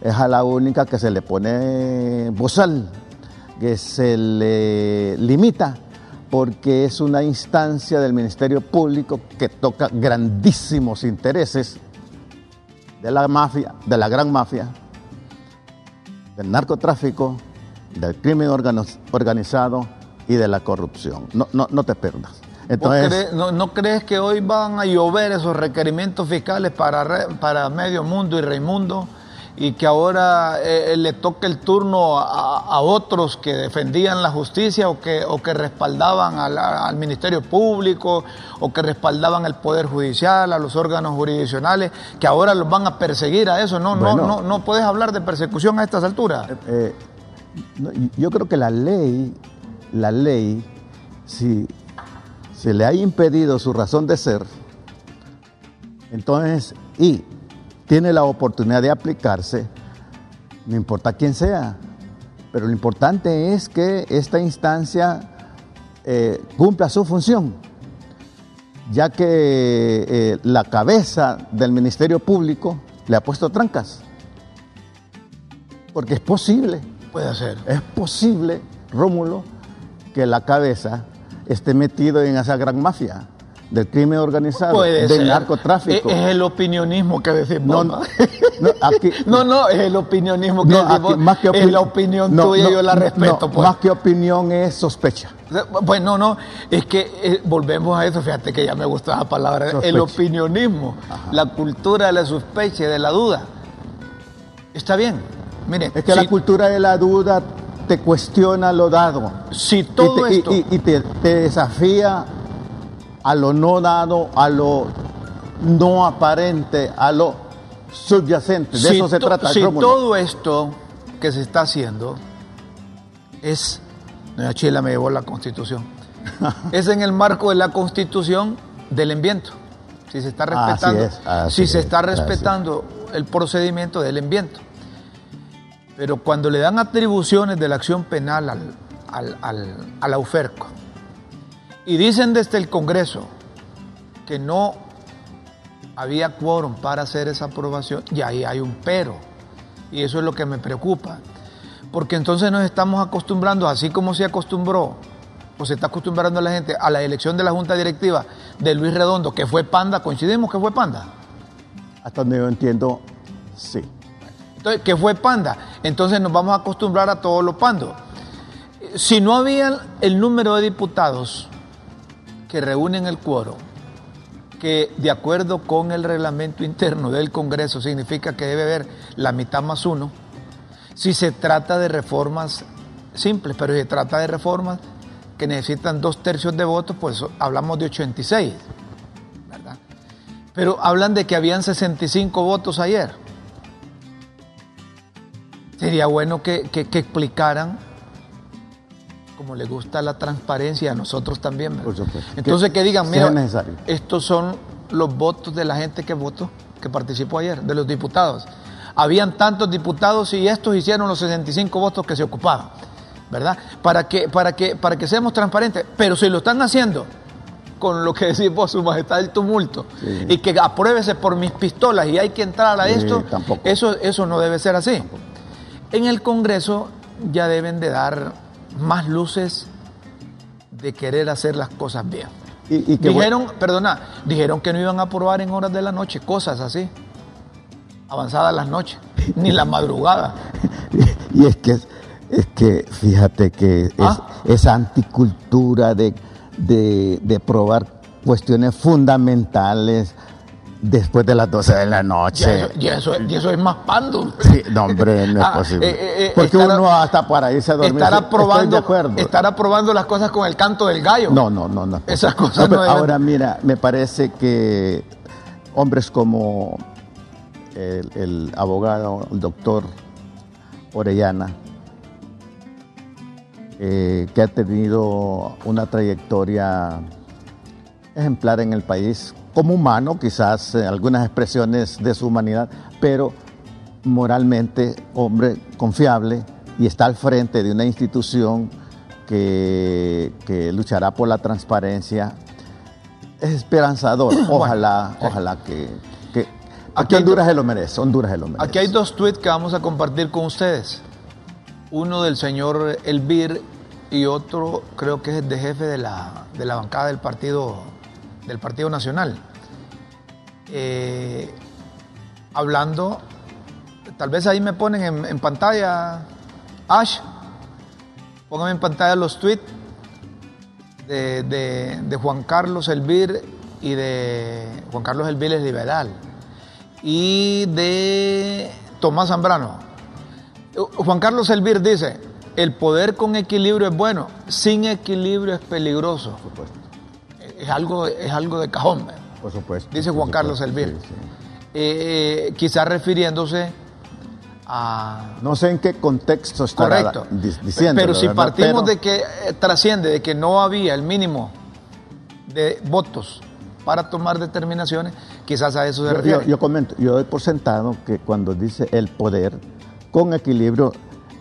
Speaker 2: es a la única que se le pone bozal, que se le limita, porque es una instancia del Ministerio Público que toca grandísimos intereses de la mafia, de la gran mafia, del narcotráfico, del crimen organizado y de la corrupción. No, no, no te pierdas.
Speaker 1: ¿Vos
Speaker 2: Entonces,
Speaker 1: crees- no, no crees que hoy van a llover esos requerimientos fiscales para, re- para medio mundo y Raimundo? Y que ahora eh, le toque el turno a, a otros que defendían la justicia o que, o que respaldaban al Ministerio Público o que respaldaban al Poder Judicial, a los órganos jurisdiccionales, que ahora los van a perseguir a eso. No, no,
Speaker 2: Bueno.
Speaker 1: no, no puedes hablar de persecución a estas alturas.
Speaker 2: eh, yo creo que la ley, la ley, si se le ha impedido su razón de ser, entonces, y tiene la oportunidad de aplicarse, no importa quién sea, pero lo importante es que esta instancia eh, cumpla su función, ya que eh, la cabeza del Ministerio Público le ha puesto trancas, porque es posible.
Speaker 1: Puede ser.
Speaker 2: Es posible, Rómulo, que la cabeza esté metido en esa gran mafia del crimen organizado,
Speaker 1: Puede
Speaker 2: del
Speaker 1: ser.
Speaker 2: narcotráfico.
Speaker 1: Es, es el opinionismo que decimos.
Speaker 2: No,
Speaker 1: ¿no?
Speaker 2: no, aquí-
Speaker 1: No, no, es el opinionismo que decimos.
Speaker 2: aquí más que
Speaker 1: es la opinión
Speaker 2: no,
Speaker 1: tuya,
Speaker 2: no,
Speaker 1: yo la
Speaker 2: no,
Speaker 1: respeto. pues.
Speaker 2: Más que opinión es sospecha.
Speaker 1: Pues no, no, es que eh, volvemos a eso, fíjate que ya me gusta la palabra, el opinionismo, la cultura de la sospecha y de la duda. Está bien, miren,
Speaker 2: Es que
Speaker 1: si,
Speaker 2: la cultura de la duda te cuestiona lo dado.
Speaker 1: si
Speaker 2: Y
Speaker 1: todo
Speaker 2: te, y-
Speaker 1: esto...
Speaker 2: y- y te, te desafía a lo no dado, a lo no aparente, a lo subyacente. De
Speaker 1: si
Speaker 2: eso se trata.
Speaker 1: Si
Speaker 2: Rómulo.
Speaker 1: todo esto que se está haciendo es, doña Chila me llevó la constitución, es en el marco de la constitución del enviento. Si se está
Speaker 2: Así
Speaker 1: respetando,
Speaker 2: es, así
Speaker 1: si se
Speaker 2: es,
Speaker 1: está
Speaker 2: es.
Speaker 1: respetando el procedimiento del enviento. Pero cuando le dan atribuciones de la acción penal al, al, al, a la UFERCO y dicen desde el Congreso que no había quórum para hacer esa aprobación, y ahí hay un pero. Y eso es lo que me preocupa. Porque entonces nos estamos acostumbrando, así como se acostumbró, o se está acostumbrando a la gente a la elección de la Junta Directiva de Luis Redondo, que fue Panda, coincidimos que fue Panda.
Speaker 2: Hasta donde yo entiendo, sí.
Speaker 1: Entonces, que fue Panda. Entonces nos vamos a acostumbrar a todos los pandos. Si no había el número de diputados que reúnen el quórum, que de acuerdo con el reglamento interno del Congreso significa que debe haber la mitad más uno, si se trata de reformas simples, pero si se trata de reformas que necesitan dos tercios de votos, pues hablamos de 86, ¿verdad? Pero hablan de que habían 65 votos ayer. Sería bueno que, que, que explicaran como le gusta la transparencia a nosotros también.
Speaker 2: Por supuesto.
Speaker 1: Entonces que digan, mira,
Speaker 2: necesario.
Speaker 1: estos son los votos de la gente que votó, que participó ayer, de los diputados. Habían tantos diputados y estos hicieron los 65 votos que se ocupaban, ¿verdad? Para que, para que, para que seamos transparentes. Pero si lo están haciendo con lo que decís vos, su majestad el tumulto,
Speaker 2: Sí.
Speaker 1: y que apruébese por mis pistolas y hay que entrar a
Speaker 2: Sí,
Speaker 1: esto,
Speaker 2: tampoco.
Speaker 1: eso, eso no debe ser así. En el Congreso ya deben de dar más luces de querer hacer las cosas bien.
Speaker 2: Y, y que
Speaker 1: Dijeron, perdona, dijeron que no iban a aprobar en horas de la noche, cosas así, avanzadas las noches, ni la madrugada.
Speaker 2: Y es que, es que fíjate que es-
Speaker 1: Ah.
Speaker 2: esa anticultura de, de, de probar cuestiones fundamentales después de las 12 de la
Speaker 1: Ya
Speaker 2: noche.
Speaker 1: eso, ya eso- y eso es más pando.
Speaker 2: Sí, no, hombre, no es
Speaker 1: Ah,
Speaker 2: posible.
Speaker 1: eh, eh, eh,
Speaker 2: Porque uno hasta para irse a dormir.
Speaker 1: Estar aprobando,
Speaker 2: acuerdo.
Speaker 1: estar aprobando las cosas con el canto del gallo.
Speaker 2: No, no, no, no.
Speaker 1: Esas cosas
Speaker 2: No,
Speaker 1: no
Speaker 2: ahora mira, me parece que hombres como el, el abogado, el doctor Orellana, eh, que ha tenido una trayectoria ejemplar en el país, como humano, quizás eh, algunas expresiones de su humanidad, pero moralmente hombre confiable y está al frente de una institución que, que luchará por la transparencia. Es esperanzador. Ojalá,
Speaker 1: sí.
Speaker 2: ojalá que, que
Speaker 1: Aquí
Speaker 2: Honduras se lo merece. Honduras se lo merece.
Speaker 1: Aquí hay dos tweets que vamos a compartir con ustedes. Uno del señor Elvir y otro creo que es el de jefe de la, de la bancada del Partido, del partido Nacional. Eh, hablando, tal vez ahí me ponen en, pantalla, Ash, póngame en pantalla los tweets de, de- Juan Carlos Elvir y de Juan Carlos Elvir es liberal y de Tomás Zambrano. Juan Carlos Elvir dice, el poder con equilibrio es bueno, sin equilibrio es peligroso.
Speaker 2: Por supuesto.
Speaker 1: Es algo, es algo de cajón. ¿verdad?
Speaker 2: Por supuesto.
Speaker 1: Dice Juan Carlos
Speaker 2: supuesto,
Speaker 1: Elvir.
Speaker 2: sí, sí.
Speaker 1: Eh, quizás refiriéndose a...
Speaker 2: No sé en qué contexto estará
Speaker 1: Correcto.
Speaker 2: di- diciendo.
Speaker 1: Pero si
Speaker 2: ¿verdad?
Speaker 1: partimos
Speaker 2: Pero-
Speaker 1: de que eh, trasciende, de que no había el mínimo de votos para tomar determinaciones, quizás a eso se
Speaker 2: Yo,
Speaker 1: refiere.
Speaker 2: yo- yo comento, yo doy por sentado que cuando dice el poder con equilibrio,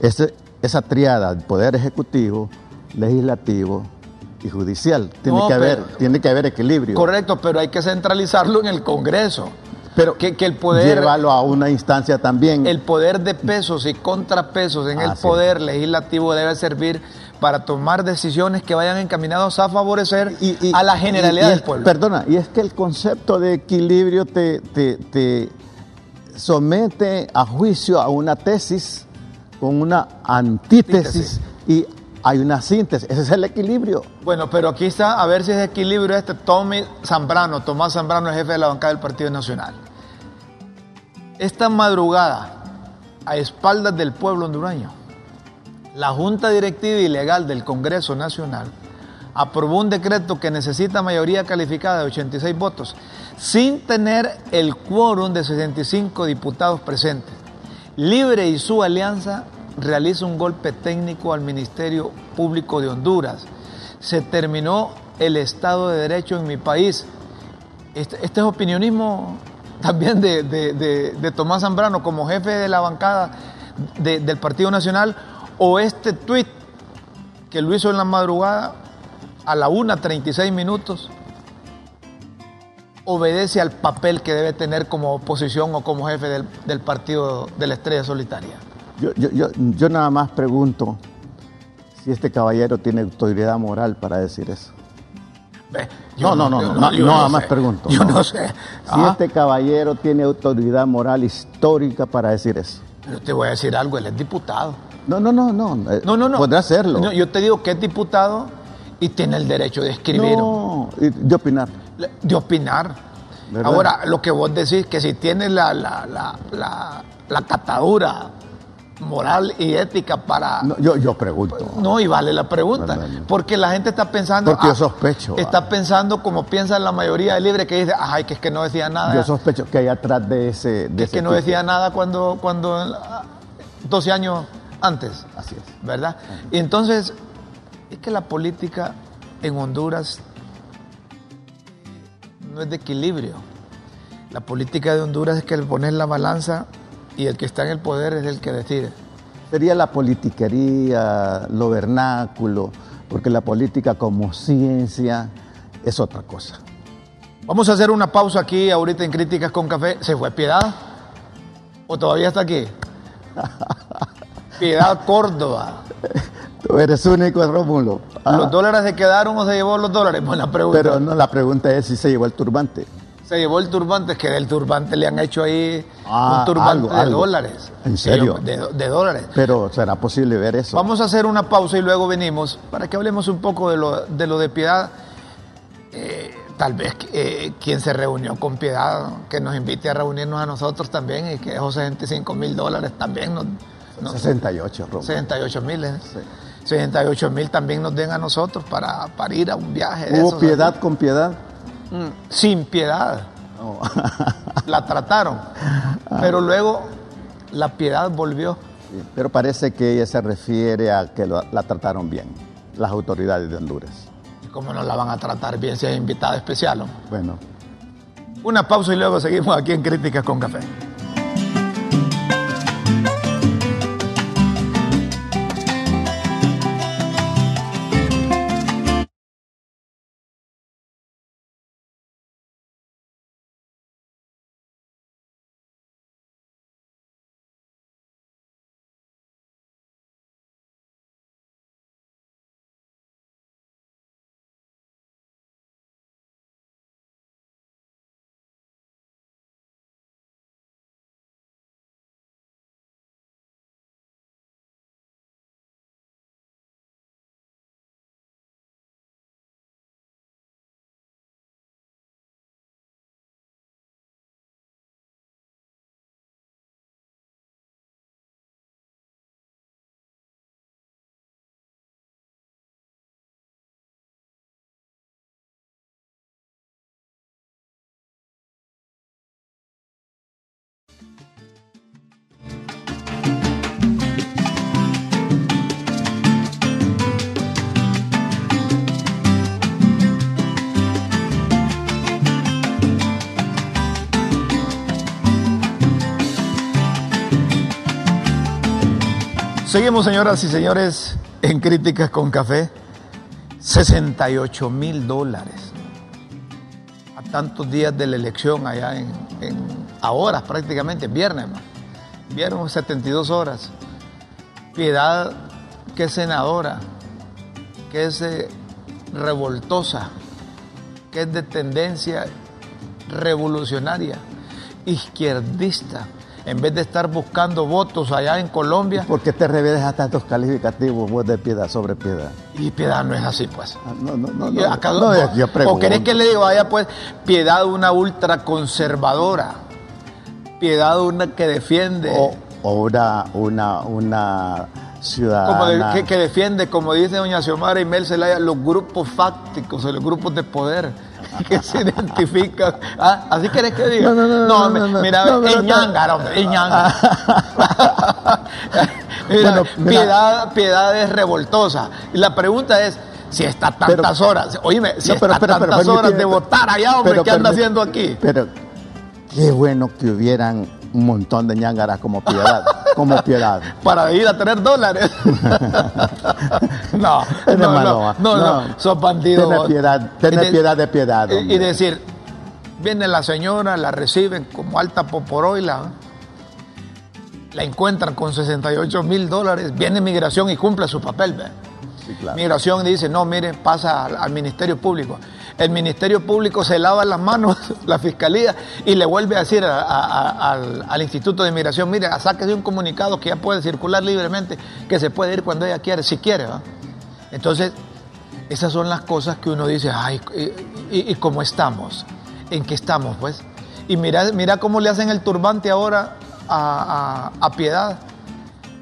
Speaker 2: ese- esa triada, el poder ejecutivo, legislativo y judicial, tiene,
Speaker 1: No,
Speaker 2: que, haber,
Speaker 1: pero-
Speaker 2: tiene que haber equilibrio.
Speaker 1: Correcto, pero hay que centralizarlo en el Congreso.
Speaker 2: Pero
Speaker 1: que, que el poder,
Speaker 2: Llévalo a una instancia también.
Speaker 1: el poder de pesos y contrapesos en el
Speaker 2: Así
Speaker 1: poder legislativo debe servir para tomar decisiones que vayan encaminadas a favorecer
Speaker 2: Y- y-
Speaker 1: a la generalidad
Speaker 2: y-
Speaker 1: del pueblo.
Speaker 2: Perdona, y es que el concepto de equilibrio te, te- te somete a juicio a una tesis con una antítesis y hay una síntesis. Ese es el equilibrio.
Speaker 1: Bueno, pero aquí está, a ver si es equilibrio este Tommy Zambrano, Tomás Zambrano, el jefe de la bancada del Partido Nacional. Esta madrugada, a espaldas del pueblo hondureño, la Junta Directiva y Legal del Congreso Nacional aprobó un decreto que necesita mayoría calificada de 86 votos, sin tener el quórum de 65 diputados presentes. Libre y su alianza realiza un golpe técnico al Ministerio Público de Honduras. Se terminó el Estado de Derecho en mi país. Este, este es opinionismo también de, de- de- Tomás Zambrano como jefe de la bancada de- del Partido Nacional o este tuit que lo hizo en la madrugada a la 1.36 minutos obedece al papel que debe tener como oposición o como jefe del, del partido de la Estrella Solitaria.
Speaker 2: Yo, yo, yo, yo nada más pregunto si este caballero tiene autoridad moral para decir eso. No, no, no,
Speaker 1: yo
Speaker 2: no,
Speaker 1: yo
Speaker 2: no, nada más
Speaker 1: sé.
Speaker 2: pregunto.
Speaker 1: Yo
Speaker 2: no.
Speaker 1: no sé.
Speaker 2: Si
Speaker 1: Ah,
Speaker 2: este caballero tiene autoridad moral histórica para decir eso.
Speaker 1: Pero te voy a decir algo, él es diputado.
Speaker 2: No, no, no, no. eh,
Speaker 1: No, no, no.
Speaker 2: Podrá hacerlo.
Speaker 1: No, yo te digo que es diputado y tiene el derecho de escribir,
Speaker 2: No, de opinar.
Speaker 1: de opinar.
Speaker 2: ¿Verdad?
Speaker 1: Ahora, lo que vos decís, que si tiene la, la, la, la, la catadura moral y ética para...
Speaker 2: No, yo, yo pregunto.
Speaker 1: No, y vale la pregunta.
Speaker 2: No, no, no.
Speaker 1: Porque la gente está pensando.
Speaker 2: Porque yo sospecho,
Speaker 1: Está
Speaker 2: ah.
Speaker 1: pensando como piensa la mayoría de libre que dice, ay, que es que no decía nada.
Speaker 2: Yo sospecho que hay atrás de ese. De
Speaker 1: es que
Speaker 2: ese
Speaker 1: no
Speaker 2: tuit.
Speaker 1: decía nada cuando, cuando ah, 12 años antes.
Speaker 2: Así es.
Speaker 1: ¿Verdad? Y entonces, es que la política en Honduras no es de equilibrio. La política de Honduras es que le pones la balanza y el que está en el poder es el que decide.
Speaker 2: Sería la politiquería, lo vernáculo, porque la política como ciencia es otra cosa.
Speaker 1: Vamos a hacer una pausa aquí ahorita en Críticas con Café. ¿Se fue Piedad? ¿O todavía está aquí? Piedad Córdoba.
Speaker 2: Tú eres único, Rómulo. Ah,
Speaker 1: ¿Los dólares se quedaron o se llevó los dólares? Buena pregunta.
Speaker 2: pero no, la pregunta es si se llevó el turbante.
Speaker 1: Se llevó el turbante, es que del turbante le han hecho ahí
Speaker 2: Ah,
Speaker 1: un turbante
Speaker 2: algo,
Speaker 1: de
Speaker 2: algo.
Speaker 1: dólares.
Speaker 2: ¿En serio?
Speaker 1: De, de dólares.
Speaker 2: Pero será posible ver eso.
Speaker 1: Vamos a hacer una pausa y luego venimos para que hablemos un poco de lo de, lo de Piedad. Eh, tal vez eh, quien se reunió con Piedad, que nos invite a reunirnos a nosotros también y que esos 65 mil dólares también nos, nos-
Speaker 2: 68, Rómulo.
Speaker 1: 68 mil, ¿eh? 68 mil también nos den a nosotros para, para ir a un viaje. de
Speaker 2: ¿Hubo
Speaker 1: esos,
Speaker 2: piedad con piedad?
Speaker 1: Sin piedad.
Speaker 2: No.
Speaker 1: La trataron. Pero luego la piedad volvió.
Speaker 2: Sí, Pero parece que ella se refiere a que lo- la trataron bien, las autoridades de Honduras.
Speaker 1: ¿Y ¿Cómo no la van a tratar bien si es invitada especial? hombre?
Speaker 2: Bueno,
Speaker 1: Una pausa y luego seguimos aquí en Críticas con Café. Seguimos, señoras y señores, en Críticas con Café. 68 mil dólares. A tantos días de la elección allá en, en horas prácticamente, viernes, ma. viernes 72 horas. Piedad, que senadora, que es eh, revoltosa, que es de tendencia revolucionaria, izquierdista, en vez de estar buscando votos allá en Colombia,
Speaker 2: ¿por qué te reveres a tantos calificativos vos de piedad sobre piedad?
Speaker 1: y piedad no es así, pues.
Speaker 2: Ah, No, no, no. No,
Speaker 1: acá-
Speaker 2: no,
Speaker 1: o-
Speaker 2: yo
Speaker 1: ¿O querés que le diga, vaya pues, piedad una ultraconservadora, piedad una que defiende,
Speaker 2: O, o una, una, una
Speaker 1: como de-
Speaker 2: ciudadana.
Speaker 1: que, que defiende, como dice doña Xiomara y Mel Zelaya, los grupos fácticos, o los grupos de poder que se identifican. Ah, ¿Así querés que diga?
Speaker 2: No, no, no, no,
Speaker 1: me-
Speaker 2: no, no.
Speaker 1: mira,
Speaker 2: No,
Speaker 1: es
Speaker 2: no.
Speaker 1: ñángara, hombre, es ñángara. Mira,
Speaker 2: Bueno, mira.
Speaker 1: piedad, piedad es revoltosa. Y la pregunta es, si está tantas
Speaker 2: Pero-
Speaker 1: horas, oíme, si
Speaker 2: pero,
Speaker 1: está
Speaker 2: pero,
Speaker 1: tantas horas de votar allá, hombre, ¿qué anda haciendo aquí?
Speaker 2: Pero qué bueno que hubieran un montón de ñángaras como piedad. como piedad.
Speaker 1: para ir a tener dólares. no, no, no, no, no, sos bandido.
Speaker 2: Tener piedad, tener piedad de piedad.
Speaker 1: y- decir, viene la señora, la reciben como alta poporoila, la encuentran con 68 mil dólares, viene migración y cumple su papel. ¿ve?
Speaker 2: Sí, claro.
Speaker 1: Migración dice, no, mire, pasa al, al Ministerio Público. El Ministerio Público se lava las manos, la Fiscalía, y le vuelve a decir al, Instituto de Migración, mire, sáquese un comunicado que ya puede circular libremente, que se puede ir cuando ella quiere, si quiere. ¿va? Entonces, esas son las cosas que uno dice, ay, ¿y, cómo estamos? ¿En qué estamos, pues? Y mira, mira cómo le hacen el turbante ahora a Piedad.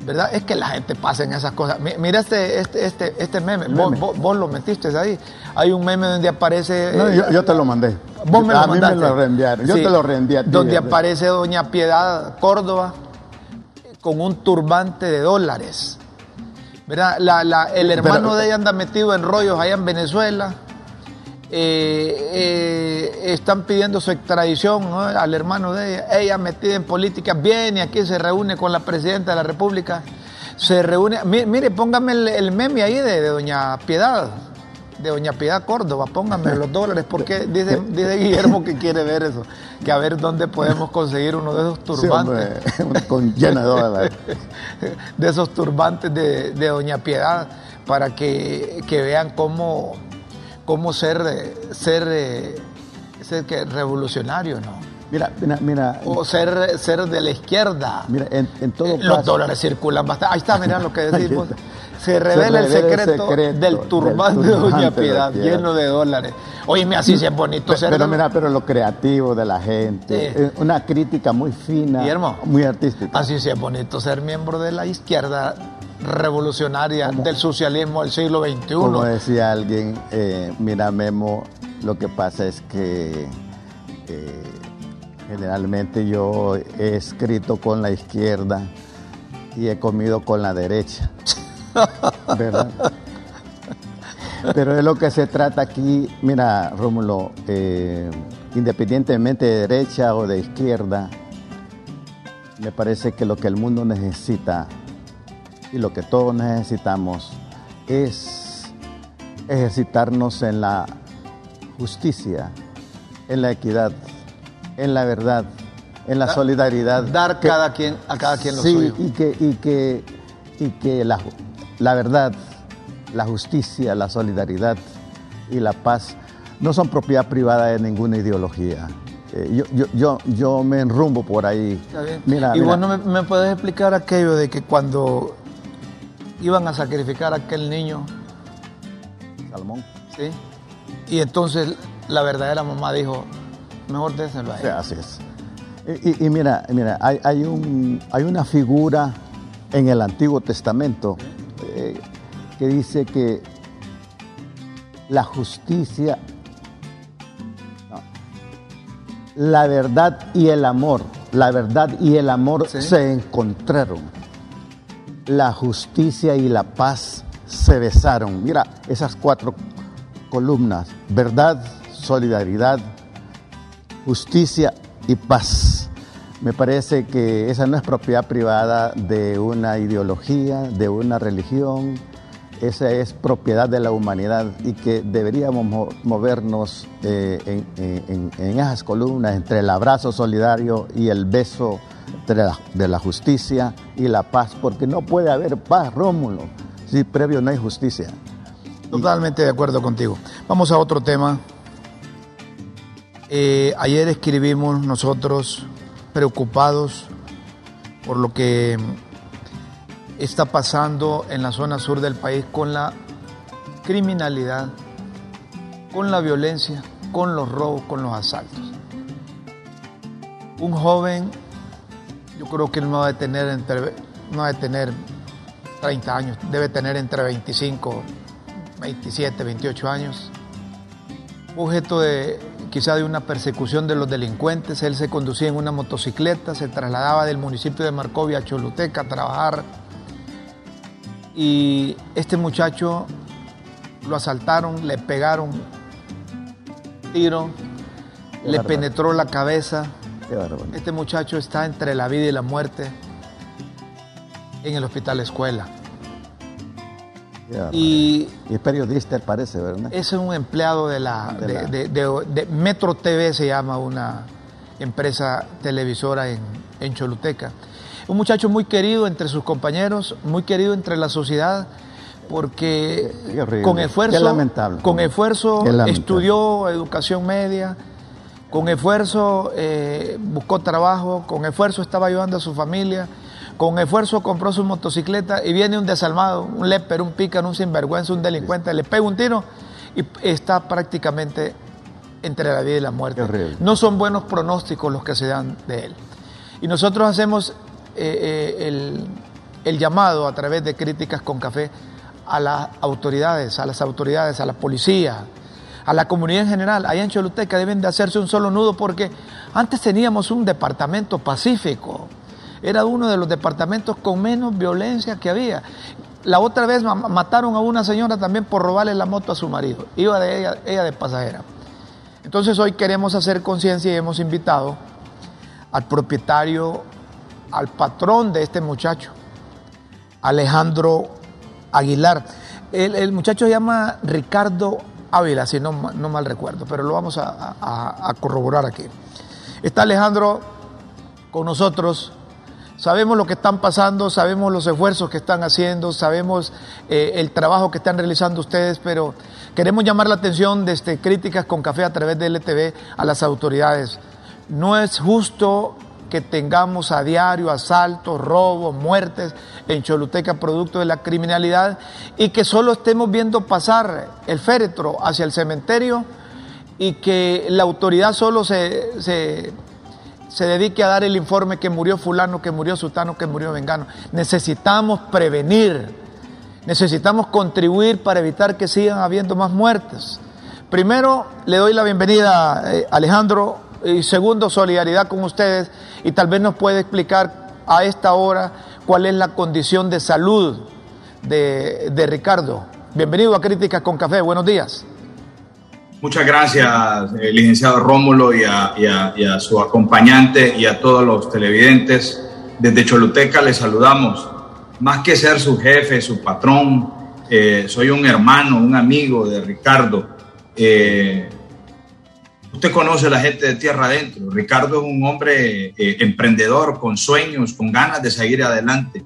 Speaker 1: ¿Verdad? Es que la gente pasa en esas cosas. Mi- Mira este, este, este, este meme. Vos,
Speaker 2: Meme.
Speaker 1: vos- vos lo metiste ahí. Hay un meme donde aparece.
Speaker 2: No,
Speaker 1: eh,
Speaker 2: yo, yo te lo mandé.
Speaker 1: Vos me lo
Speaker 2: a mí me lo reenviaron. Yo
Speaker 1: Sí,
Speaker 2: te lo reenvié a ti.
Speaker 1: Donde aparece doña Piedad Córdoba con un turbante de dólares. ¿Verdad? La- la- el hermano
Speaker 2: Pero-
Speaker 1: de ella anda metido en rollos allá en Venezuela. Eh, eh, están pidiendo su extradición ¿no? al hermano de ella. Ella metida en política, viene aquí, se reúne con la presidenta de la República. Se reúne. mi- Mire, póngame el, el meme ahí de, de doña Piedad. De doña Piedad Córdoba, póngame los dólares, porque dice, dice Guillermo que quiere ver eso, que a ver dónde podemos conseguir uno de esos
Speaker 2: Sí,
Speaker 1: turbantes
Speaker 2: hombre, con llena de dólares.
Speaker 1: de esos turbantes de, de Doña Piedad para que, que vean cómo, cómo ser, eh, ser, eh, ser que revolucionario, ¿no?
Speaker 2: Mira, mira, mira,
Speaker 1: O ser, ser de la izquierda.
Speaker 2: mira en, en todo
Speaker 1: Los
Speaker 2: caso-
Speaker 1: dólares circulan bastante. Ahí está, mirá lo que decimos. Se revela el
Speaker 2: revela el
Speaker 1: secreto,
Speaker 2: secreto
Speaker 1: del turbante de Doña Piedad, lleno de dólares. Oye, me así sí es bonito
Speaker 2: Pe-
Speaker 1: ser.
Speaker 2: Pero mira, pero lo creativo de la gente,
Speaker 1: Sí.
Speaker 2: eh, una crítica muy fina,
Speaker 1: Guillermo,
Speaker 2: muy artística.
Speaker 1: Así sí es bonito ser miembro de la izquierda revolucionaria del socialismo del siglo XXI.
Speaker 2: Como decía alguien, eh, mira Memo, lo que pasa es que eh, generalmente yo he escrito con la izquierda y he comido con la derecha. ¿Verdad? Pero de lo que se trata aquí, mira, Rómulo, eh, independientemente de derecha o de izquierda, me parece que lo que el mundo necesita y lo que todos necesitamos es ejercitarnos en la justicia, en la equidad, en la verdad, en la
Speaker 1: Da-
Speaker 2: solidaridad.
Speaker 1: Dar
Speaker 2: Que-
Speaker 1: cada quien, a cada quien lo
Speaker 2: sí,
Speaker 1: suyo.
Speaker 2: y que, y que, y que la, la verdad, la justicia, la solidaridad y la paz no son propiedad privada de ninguna ideología. Eh, yo, yo, yo, yo me enrumbo por ahí.
Speaker 1: Está bien.
Speaker 2: Mira,
Speaker 1: y
Speaker 2: mira,
Speaker 1: vos no me, me puedes explicar aquello de que cuando iban a sacrificar a aquel niño,
Speaker 2: Salomón.
Speaker 1: ¿sí? Y entonces la verdadera mamá dijo, mejor déselo a
Speaker 2: Sí,
Speaker 1: él.
Speaker 2: así es. Y, y- y mira, mira hay, hay, un, hay una figura en el Antiguo Testamento eh, que dice que la justicia, no, la verdad y el amor, la verdad y el amor
Speaker 1: Sí.
Speaker 2: se encontraron. La justicia y la paz se besaron. Mira, esas cuatro columnas, verdad, solidaridad, justicia y paz. Me parece que esa no es propiedad privada de una ideología, de una religión, esa es propiedad de la humanidad y que deberíamos mo- movernos eh, en, en- en esas columnas entre el abrazo solidario y el beso de la, justicia y la paz, porque no puede haber paz, Rómulo, si previo no hay justicia.
Speaker 1: Totalmente de acuerdo contigo. Vamos a otro tema. Eh, ayer escribimos nosotros preocupados por lo que está pasando en la zona sur del país con la criminalidad, con la violencia, con los robos, con los asaltos. Un joven, yo creo que no debe tener entre, no debe tener 30 años, debe tener entre 25, 27, 28 años. Objeto de quizá de una persecución de los delincuentes, él se conducía en una motocicleta, se trasladaba del municipio de Marcovia a Choluteca a trabajar y este muchacho lo asaltaron, le pegaron tiro, le penetró la cabeza.
Speaker 2: Qué bárbaro.
Speaker 1: Este muchacho está entre la vida y la muerte. en el hospital escuela. Y
Speaker 2: y es periodista, parece, ¿verdad?
Speaker 1: es un empleado de la,
Speaker 2: De
Speaker 1: de,
Speaker 2: la-
Speaker 1: de- de- de Metro TV, se llama una empresa televisora en, en Choluteca. Un muchacho muy querido entre sus compañeros, muy querido entre la sociedad, porque
Speaker 2: Qué
Speaker 1: con esfuerzo,
Speaker 2: Qué lamentable.
Speaker 1: con esfuerzo
Speaker 2: lamentable.
Speaker 1: estudió educación media, con esfuerzo eh, buscó trabajo, con esfuerzo estaba ayudando a su familia, con esfuerzo compró su motocicleta y viene un desalmado, un léper, un pícaro, un sinvergüenza, un delincuente, le pega un tiro y está prácticamente entre la vida y la muerte. No son buenos pronósticos los que se dan de él. Y nosotros hacemos eh, eh, el, el llamado a través de críticas con café a las autoridades, a las autoridades, a la policía, a la comunidad en general. Allá en Choluteca deben de hacerse un solo nudo porque antes teníamos un departamento pacífico. Era uno de los departamentos con menos violencia que había. La otra vez ma- mataron a una señora también por robarle la moto a su marido. Iba de ella, ella de pasajera. Entonces hoy queremos hacer conciencia y hemos invitado al propietario, al patrón de este muchacho, Alejandro Aguilar. El, el muchacho se llama Ricardo Ávila, si no, no mal recuerdo, pero lo vamos a corroborar aquí. Está Alejandro con nosotros. Sabemos lo que están pasando, sabemos los esfuerzos que están haciendo, sabemos eh, el trabajo que están realizando ustedes, pero queremos llamar la atención desde Críticas con Café a través de LTV a las autoridades. No es justo que tengamos a diario asaltos, robos, muertes en Choluteca producto de la criminalidad y que solo estemos viendo pasar el féretro hacia el cementerio y que la autoridad solo se, se, se dedique a dar el informe que murió fulano, que murió sutano, que murió vengano. Necesitamos prevenir, necesitamos contribuir para evitar que sigan habiendo más muertes. Primero, le doy la bienvenida eh, Alejandro y segundo, solidaridad con ustedes y tal vez nos puede explicar a esta hora cuál es la condición de salud de, de Ricardo. Bienvenido a Críticas con Café, buenos días.
Speaker 6: Muchas gracias, eh, licenciado Rómulo, y a, su acompañante y a todos los televidentes. Desde Choluteca les saludamos. Más que ser su jefe, su patrón, eh, soy un hermano, un amigo de Ricardo. Eh, usted conoce a la gente de Tierra Adentro. Ricardo es un hombre eh, emprendedor, con sueños, con ganas de seguir adelante.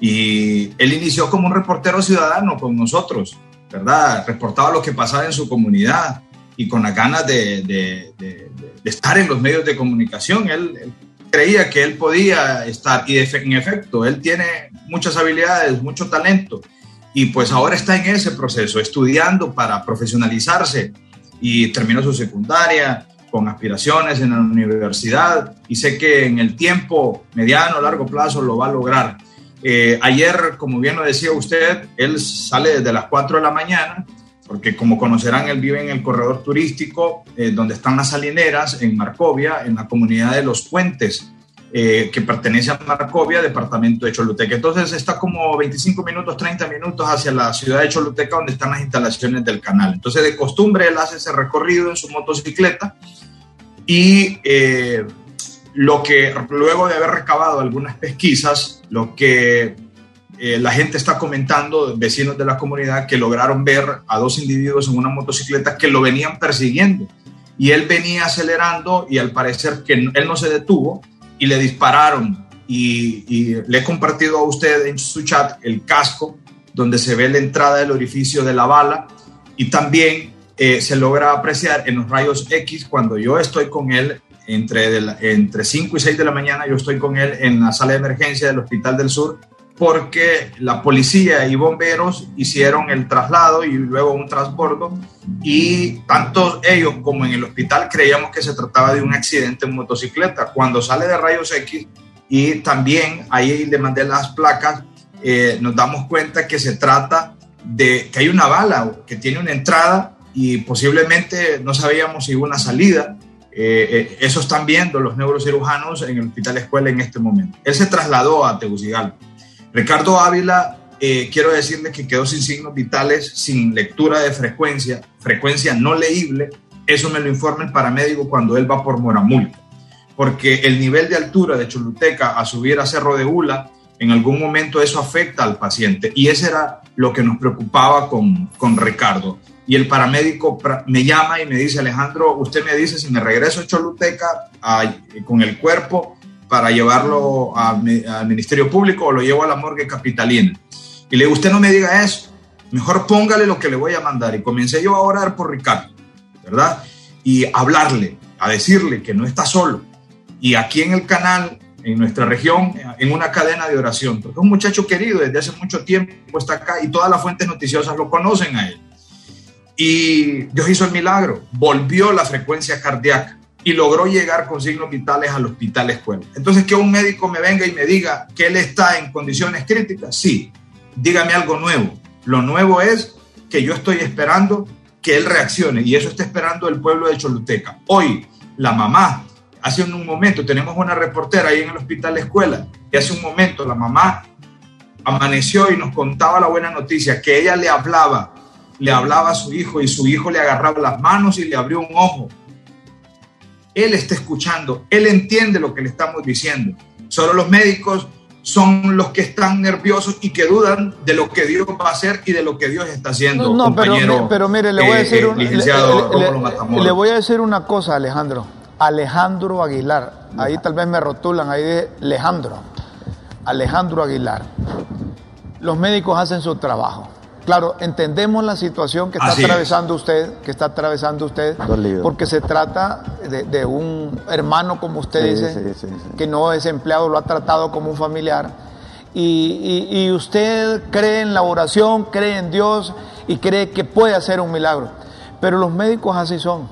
Speaker 6: Y él inició como un reportero ciudadano con nosotros, ¿verdad? Reportaba lo que pasaba en su comunidad y con las ganas de, de- de- de estar en los medios de comunicación. Él, él creía que él podía estar y en efecto, él tiene muchas habilidades, mucho talento y pues ahora está en ese proceso, estudiando para profesionalizarse y terminó su secundaria con aspiraciones en la universidad y sé que en el tiempo mediano, largo plazo lo va a lograr. Eh, ayer, como bien lo decía usted, él sale desde las 4 de la mañana, porque como conocerán, él vive en el corredor turístico eh, donde están las salineras, en Marcovia, en la comunidad de Los Puentes, eh, que pertenece a Marcovia, departamento de Choluteca. Entonces está como 25 minutos, 30 minutos hacia la ciudad de Choluteca, donde están las instalaciones del canal. Entonces, de costumbre, él hace ese recorrido en su motocicleta y eh, lo que luego de haber recabado algunas pesquisas, lo que eh, la gente está comentando, vecinos de la comunidad, que lograron ver a dos individuos en una motocicleta que lo venían persiguiendo. Y él venía acelerando y al parecer que él no se detuvo y le dispararon. Y, le he compartido a usted en su chat el casco donde se ve la entrada del orificio de la bala y también eh, se logra apreciar en los rayos X cuando yo estoy con él entre, de entre 5 y 6 de la mañana, yo estoy con él en la sala de emergencia del Hospital del Sur porque la policía y bomberos hicieron el traslado y luego un transbordo y tanto ellos como en el hospital creíamos que se trataba de un accidente en motocicleta. Cuando sale de rayos X y también ahí le mandé las placas, eh, nos damos cuenta que se trata de que hay una bala que tiene una entrada y posiblemente no sabíamos si una salida. Eh, eh, eso están viendo los neurocirujanos en el Hospital Escuela en este momento. Él se trasladó a Tegucigalpa. Ricardo Ávila, eh, quiero decirle que quedó sin signos vitales, sin lectura de frecuencia, frecuencia no leíble. Eso me lo informa el paramédico cuando él va por Moramulco. Porque el nivel de altura de Choluteca a subir a Cerro de Ula, en algún momento eso afecta al paciente. Y eso era lo que nos preocupaba con, con Ricardo. Y el paramédico me llama y me dice, Alejandro, usted me dice si me regreso a Choluteca con el cuerpo para llevarlo al Ministerio Público o lo llevo a la morgue capitalina. Y le digo, usted no me diga eso, mejor póngale lo que le voy a mandar. Y comencé yo a orar por Ricardo, ¿verdad? Y hablarle, a decirle que no está solo. Y aquí en el canal, en nuestra región, en una cadena de oración, porque es un muchacho querido desde hace mucho tiempo, está acá y todas las fuentes noticiosas lo conocen a él. Y Dios hizo el milagro, volvió la frecuencia cardíaca y logró llegar con signos vitales al hospital escuela. Entonces, que un médico me venga y me diga que él está en condiciones críticas, sí, dígame algo nuevo. Lo nuevo es que yo estoy esperando que él reaccione y eso está esperando el pueblo de Choluteca. Hoy, la mamá, hace un momento, tenemos una reportera ahí en el hospital escuela, y hace un momento la mamá amaneció y nos contaba la buena noticia, que ella le hablaba le hablaba a su hijo y su hijo le agarraba las manos y le abrió un ojo. Él está escuchando, él entiende lo que le estamos diciendo. Solo los médicos son los que están nerviosos y que dudan de lo que Dios va a hacer y de lo que Dios está haciendo.
Speaker 1: No, pero, pero, mire, le voy a decir, le, le, voy a decir una cosa, Alejandro. Alejandro Aguilar. Ahí tal vez me rotulan, ahí de Alejandro. Alejandro Aguilar. Los médicos hacen su trabajo. Claro, entendemos la situación que está atravesando usted, que está atravesando usted, porque se trata de, un hermano, como usted dice, que no es empleado, lo ha tratado como un familiar. Y, usted cree en la oración, cree en Dios y cree que puede hacer un milagro. Pero los médicos así son,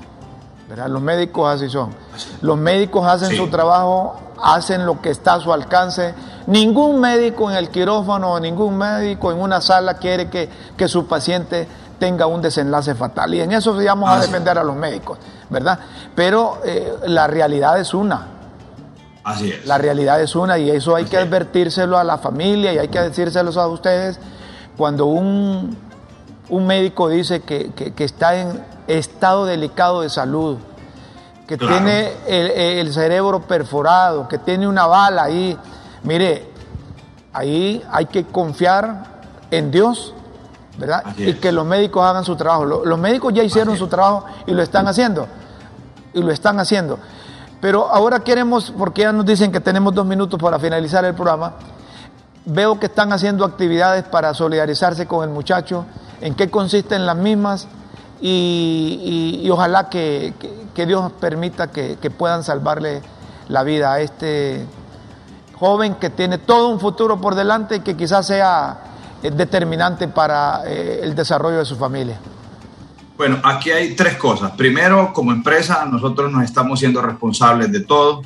Speaker 1: ¿verdad? Los médicos así son. Los médicos hacen su trabajo, hacen lo que está a su alcance Ningún médico en el quirófano, ningún médico en una sala quiere que, su paciente tenga un desenlace fatal. Y en eso vamos a defender a los médicos, ¿verdad? Pero eh, la realidad es una.
Speaker 6: Así es.
Speaker 1: La realidad es una y eso hay que advertírselo a la familia y hay que decírselo a ustedes cuando un, un médico dice que, está en estado delicado de salud, que tiene el, el, cerebro perforado, que tiene una bala ahí Mire, ahí hay que confiar en Dios, ¿verdad? Y que los médicos hagan su trabajo. Los, médicos ya hicieron su trabajo y lo están haciendo. Y lo están haciendo. Pero ahora queremos, porque ya nos dicen que tenemos dos minutos para finalizar el programa, veo que están haciendo actividades para solidarizarse con el muchacho, en qué consisten las mismas y, ojalá que, Dios permita que, que puedan salvarle la vida a este joven que tiene todo un futuro por delante y que quizás sea eh, determinante para eh, el desarrollo de su familia?
Speaker 6: Bueno, aquí hay tres cosas. Primero, como empresa, nosotros nos estamos siendo responsables de todo.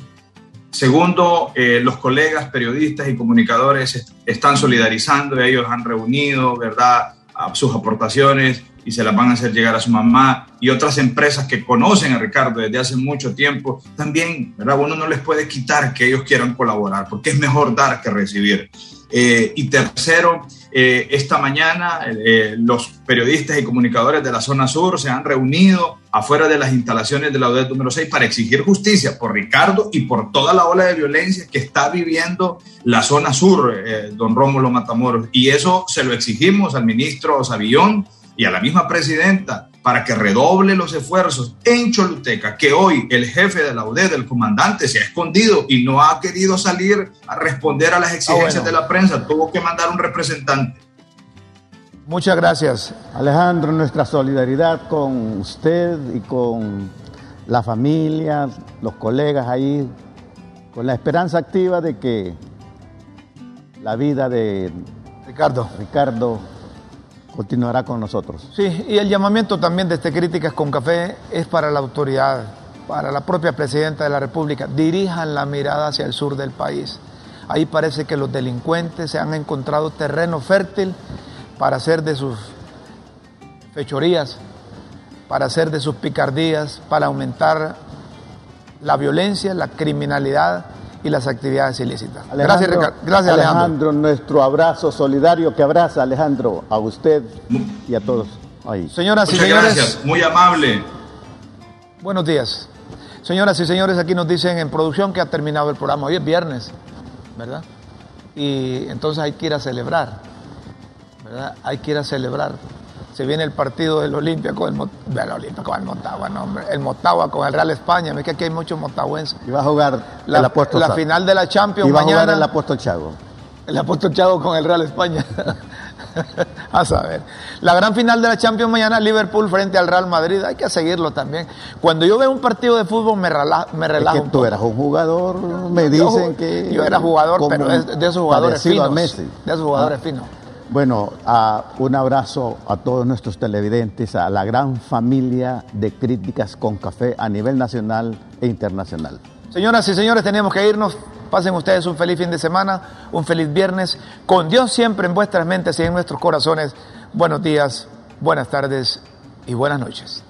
Speaker 6: Segundo, eh, los colegas periodistas y comunicadores están solidarizando, ellos han reunido, ¿verdad?, sus aportaciones y se las van a hacer llegar a su mamá y otras empresas que conocen a Ricardo desde hace mucho tiempo, también, ¿verdad? Uno no les puede quitar que ellos quieran colaborar, porque es mejor dar que recibir. Eh, y tercero, eh, esta mañana eh, los periodistas y comunicadores de la zona sur se han reunido afuera de las instalaciones de la UDED número 6 para exigir justicia por Ricardo y por toda la ola de violencia que está viviendo la zona sur, don Rómulo Matamoros. Y eso se lo exigimos al ministro Savillón, y a la misma presidenta para que redoble los esfuerzos en Choluteca, que hoy el jefe de la UDED, el comandante, se ha escondido y no ha querido salir a responder a las exigencias ah, de la prensa, tuvo que mandar un representante.
Speaker 1: Muchas gracias.
Speaker 2: Alejandro, nuestra solidaridad con usted y con la familia, los colegas ahí, con la esperanza activa de que la vida de
Speaker 1: Ricardo,
Speaker 2: Ricardo continuará con nosotros.
Speaker 1: Sí, y el llamamiento también de este Críticas con Café es para la autoridad, para la propia Presidenta de la República. Dirijan la mirada hacia el sur del país. Ahí parece que los delincuentes se han encontrado terreno fértil para hacer de sus fechorías, para hacer de sus picardías, para aumentar la violencia, la criminalidad y las actividades ilícitas.
Speaker 2: gracias, gracias Alejandro. nuestro abrazo solidario que abraza Alejandro a usted y a todos ahí.
Speaker 1: Señoras y señores,
Speaker 6: gracias, muy amable.
Speaker 1: Buenos días. Señoras y señores, aquí nos dicen en producción que ha terminado el programa. Hoy es viernes, ¿verdad? y entonces hay que ir a celebrar, ¿verdad? Hay que ir a celebrar. Se viene el partido del Olimpia con el, Olimpia con el Motagua, no, hombre, el Motagua con el Real España, es que aquí hay muchos motahuenses.
Speaker 2: Y va a jugar
Speaker 1: La,
Speaker 2: el apóstol
Speaker 1: la
Speaker 2: Chago.
Speaker 1: final de la Champions
Speaker 2: Y va a jugar el apóstol Chago.
Speaker 1: El apóstol Chago con el Real España. a saber. La gran final de la Champions mañana, Liverpool frente al Real Madrid. Hay que seguirlo también. Cuando yo veo un partido de fútbol me, rela- me
Speaker 2: Es
Speaker 1: relajo.
Speaker 2: que tú eras un jugador, me
Speaker 1: Yo-
Speaker 2: dicen que...
Speaker 1: Yo era jugador, pero de esos jugadores finos.
Speaker 2: a Messi.
Speaker 1: De esos jugadores
Speaker 2: Ah.
Speaker 1: finos.
Speaker 2: Bueno, un abrazo a todos nuestros televidentes, a la gran familia de críticas con café a nivel nacional e internacional.
Speaker 1: Señoras y señores, teníamos que irnos. Pasen ustedes un feliz fin de semana, un feliz viernes. Con Dios siempre en vuestras mentes y en nuestros corazones. Buenos días, buenas tardes y buenas noches.